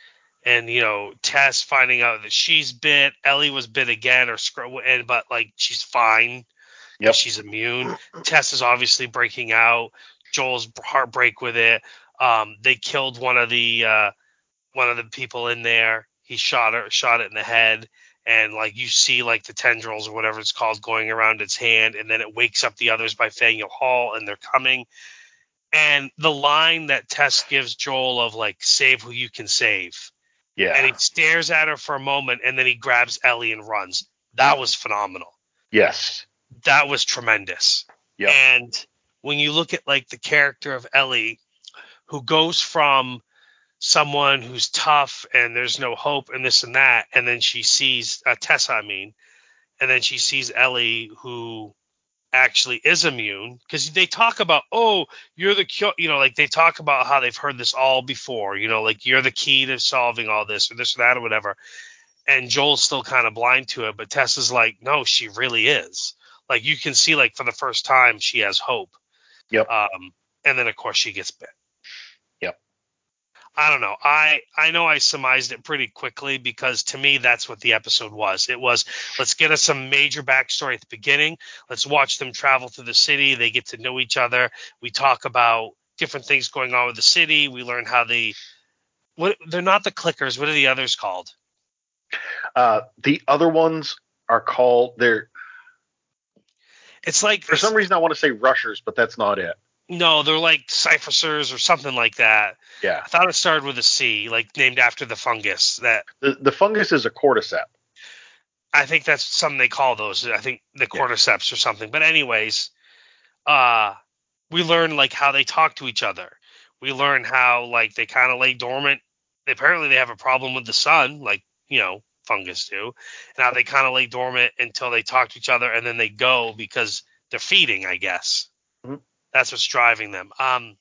and you know, Tess finding out that she's bit, Ellie was bit again, or scr- and but like she's fine. Yep. she's immune. Tess is obviously breaking out. Joel's heartbreak with it. Um, they killed one of the uh, one of the people in there. He shot her, shot it in the head, and like you see like the tendrils or whatever it's called going around its hand, and then it wakes up the others by Faneuil Hall, and they're coming. And the line that Tess gives Joel of like "save who you can save," Yeah. and he stares at her for a moment, and then he grabs Ellie and runs. That was phenomenal. yes. That was tremendous. yeah And when you look at like the character of Ellie, who goes from someone who's tough and there's no hope and this and that, and then she sees uh, Tessa, I mean, and then she sees Ellie who actually is immune because they talk about oh you're the cure you know like they talk about how they've heard this all before you know like you're the key to solving all this or this or that or whatever and joel's still kind of blind to it but tessa's like no she really is like you can see like for the first time she has hope Yep. um and then of course she gets bit. I don't know. I i know i surmised it pretty quickly because to me that's what the episode was. It was let's get us some major backstory at the beginning. Let's watch them travel through the city. They get to know each other. We talk about different things going on with the city. We learn how the what they're not the clickers. What are the others called? Uh, the other ones are called. They're it's like for some reason I want to say rushers, but that's not it. No they're like cyphers or something like that Yeah. i thought it started with a c like named after the fungus that The the fungus is a cordyceps. I think that's something they call those. I think the Yeah. cordyceps or something. But anyways, uh, we learn like how they talk to each other. We learn how like they kind of lay dormant. Apparently, they have a problem with the sun, like you know fungus do, and how they kind of lay dormant until they talk to each other, and then they go because they're feeding. I guess Mhm. That's what's driving them. Um,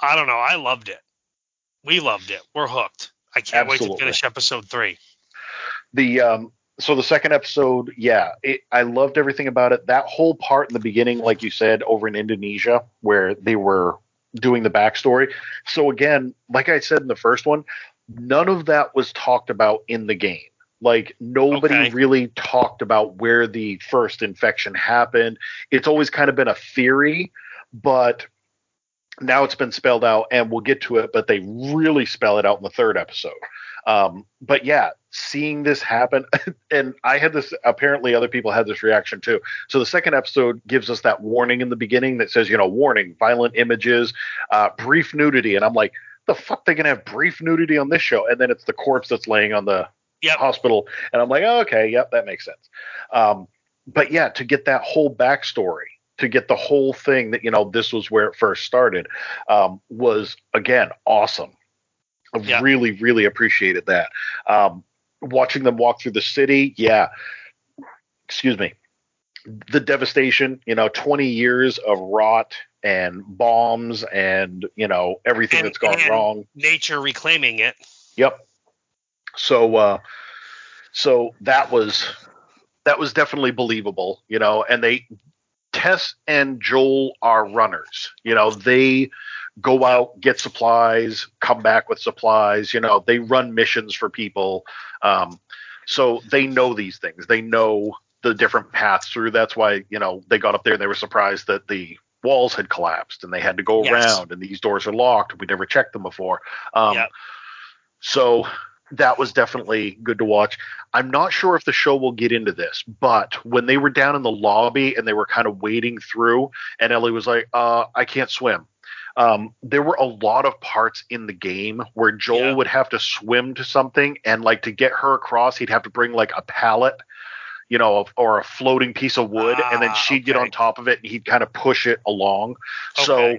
I don't know. I loved it. We loved it. We're hooked. I can't wait to finish episode three. The um so the second episode, yeah, it, I loved everything about it. That whole part in the beginning, like you said, over in Indonesia, where they were doing the backstory. So again, like I said in the first one, none of that was talked about in the game. Like nobody Okay. really talked about where the first infection happened. It's always kind of been a theory, but now it's been spelled out, and we'll get to it. But they really spell it out in the third episode. Um, but yeah, seeing this happen, and I had this. Apparently, other people had this reaction too. So the second episode gives us that warning in the beginning that says, you know, warning, violent images, uh, brief nudity, and I'm like, the fuck they gonna have brief nudity on this show? And then it's the corpse that's laying on the Yep. hospital, and I'm like, oh, okay, yep, that makes sense. Um, but yeah, to get that whole backstory, to get the whole thing that you know this was where it first started, um, was again awesome. I Yeah. really, really appreciated that. Um, watching them walk through the city, yeah. Excuse me. The devastation, you know, 20 years of rot and bombs and, you know, everything And- that's gone wrong. Nature reclaiming it. Yep. So uh, so that was that was definitely believable, you know. And they Tess and Joel are runners, you know. They go out, get supplies, come back with supplies. You know, they run missions for people. Um, so they know these things. They know the different paths through. That's why, you know, they got up there and they were surprised that the walls had collapsed and they had to go Yes. around and these doors are locked. We never checked them before. Um, Yep. So that was definitely good to watch. I'm not sure if the show will get into this, but when they were down in the lobby and they were kind of wading through, and Ellie was like, uh, I can't swim. Um, there were a lot of parts in the game where Joel Yeah. would have to swim to something, and like to get her across, he'd have to bring like a pallet, you know, of- or a floating piece of wood, and then Ah, she'd get on top of it, and he'd kind of push it along. Okay. so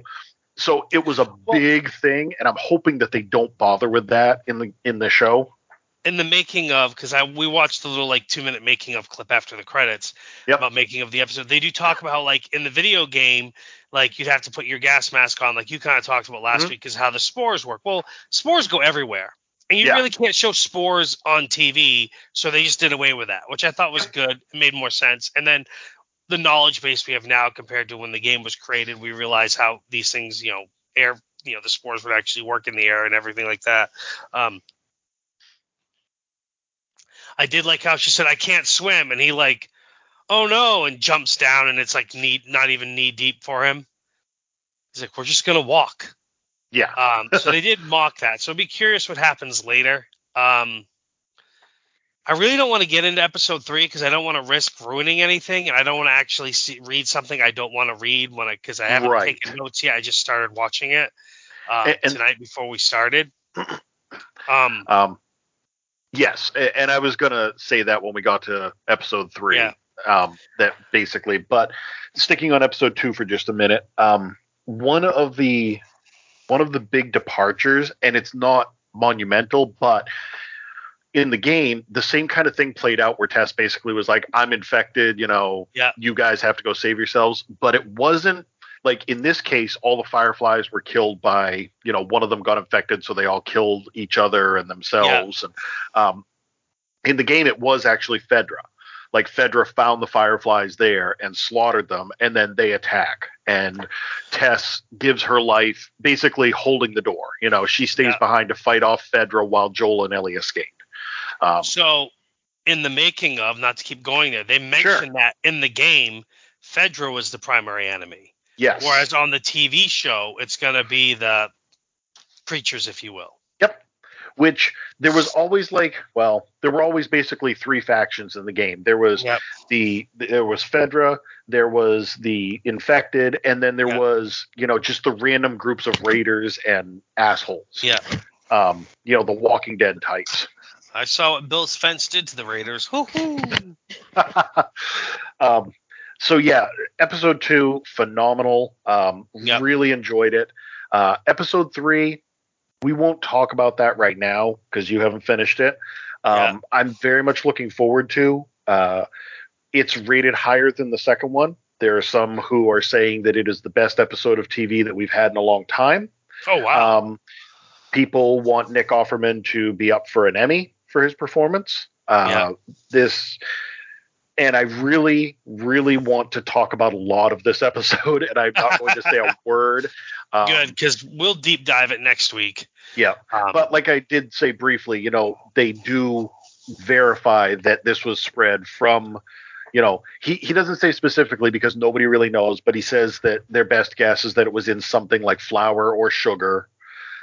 it was a big thing, and I'm hoping that they don't bother with that in the in the show. in the making of because I we watched the little like two minute making of clip after the credits Yep. about making of the episode. They do talk about how like in the video game, like you'd have to put your gas mask on, like you kind of talked about last Mhm. week, is how the spores work. Well, spores go everywhere. And you Yeah. really can't show spores on TV, so they just did away with that, which I thought was good. It made more sense. And then the knowledge base we have now compared to when the game was created, we realize how these things, you know, air, you know, the spores would actually work in the air and everything like that. Um, I did like how she said, "I can't swim," and he like, "Oh no!" and jumps down, and it's like knee, not even knee deep for him. He's like, "We're just gonna walk." Yeah, Um, so they did mock that. So I'd be curious what happens later. Um, I really don't want to get into episode three because I don't want to risk ruining anything, and I don't want to actually see, read something I don't want to read when I because I haven't Right. taken notes yet. I just started watching it uh, And- and- tonight before we started. Um, um, yes, and I was gonna say that when we got to episode three. Yeah. Um, that basically, but sticking on episode two for just a minute. Um, one of the one of the big departures, and it's not monumental, but in the game, the same kind of thing played out where Tess basically was like, I'm infected, you know, Yeah. you guys have to go save yourselves. But it wasn't like in this case, all the fireflies were killed by, you know, one of them got infected, so they all killed each other and themselves. And um, in the game, it was actually Fedra. Like Fedra found the fireflies there and slaughtered them, and then they attack. And Tess gives her life basically holding the door. You know, she stays Yeah. behind to fight off Fedra while Joel and Ellie escape. Um, So, in the making of, not to keep going there, they mentioned that in the game, Fedra was the primary enemy, yes. whereas on the TV show, it's going to be the creatures, if you will. Yep. Which there was always like, well, there were always basically three factions in the game. There was Yep. the there was Fedra, there was the infected, and then there Yep. was you know just the random groups of raiders and assholes. Yeah, Um, you know the Walking Dead types. I saw what Bill's fence did to the Raiders. Um, so yeah, episode two, phenomenal. Um, Yep. Really enjoyed it. Uh, episode three, we won't talk about that right now because you haven't finished it. Um, Yeah. I'm very much looking forward to. Uh, it's rated higher than the second one. There are some who are saying that it is the best episode of TV that we've had in a long time. Oh wow! Um, people want Nick Offerman to be up for an Emmy for his performance. Uh, This, and I really, really want to talk about a lot of this episode, and I'm not going to say a word. Um, Good, because we'll deep dive it next week. Yeah, Um, but like I did say briefly, you know, they do verify that this was spread from. You know, he, he doesn't say specifically because nobody really knows, but he says that their best guess is that it was in something like flour or sugar.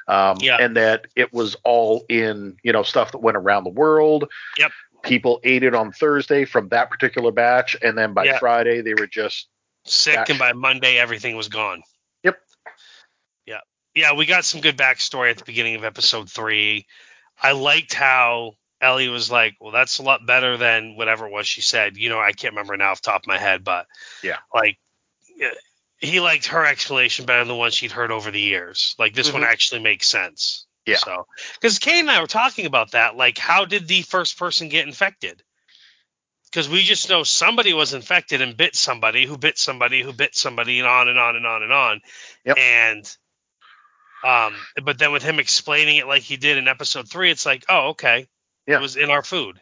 Um, Yeah. and that it was all in, you know, stuff that went around the world. Yep. People ate it on Thursday from that particular batch, and then by Yeah. Friday they were just sick, Back- and by Monday everything was gone. Yep. Yeah, yeah, we got some good backstory at the beginning of episode three. I liked how Ellie was like, "Well, that's a lot better than whatever it was she said." You know, I can't remember now off the top of my head, but Yeah. like he liked her explanation better than the one she'd heard over the years. Like this one Mhm. actually makes sense. Yeah. So, because Kane and I were talking about that, like, how did the first person get infected? Because we just know somebody was infected and bit somebody who bit somebody who bit somebody, and on and on and on and on. Yep. And, um, but then with him explaining it like he did in episode three, it's like, oh, okay. Yeah. It was in our food.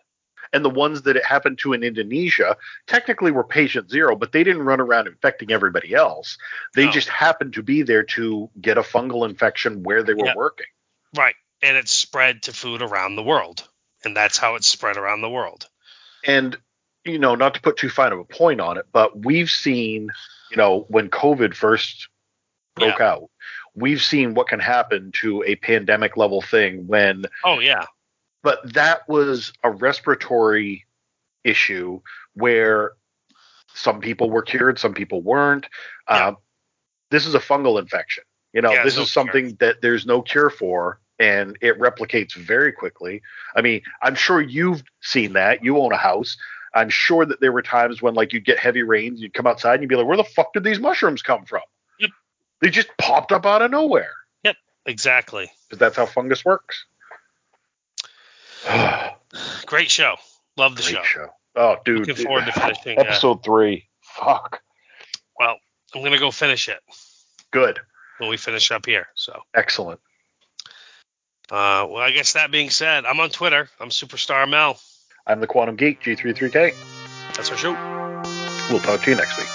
And the ones that it happened to in Indonesia technically were patient zero, but they didn't run around infecting everybody else. They No. just happened to be there to get a fungal infection where they were Yeah. working. Right. And it spread to food around the world. And that's how it spread around the world. And, you know, not to put too fine of a point on it, but we've seen, you know, when COVID first broke out, we've seen what can happen to a pandemic level thing when Oh yeah. But that was a respiratory issue where some people were cured, some people weren't. Um, this is a fungal infection. You know, Yeah, this no is something that there's no cure for, and it replicates very quickly. I mean, I'm sure you've seen that. You own a house. I'm sure that there were times when, like, you'd get heavy rains, you'd come outside and you'd be like, "Where the fuck did these mushrooms come from?" Yep. They just popped up out of nowhere. Yep, exactly. Because that's how fungus works. Great show. Love the show. show. Oh, dude. Looking forward to finishing. Uh, Episode three. Fuck. well, I'm gonna go finish it Good. when we finish up here. So, Excellent. uh, well, I guess that being said, I'm on Twitter. I'm Superstar Mel. I'm the Quantum Geek, G33K. That's our show. We'll talk to you next week.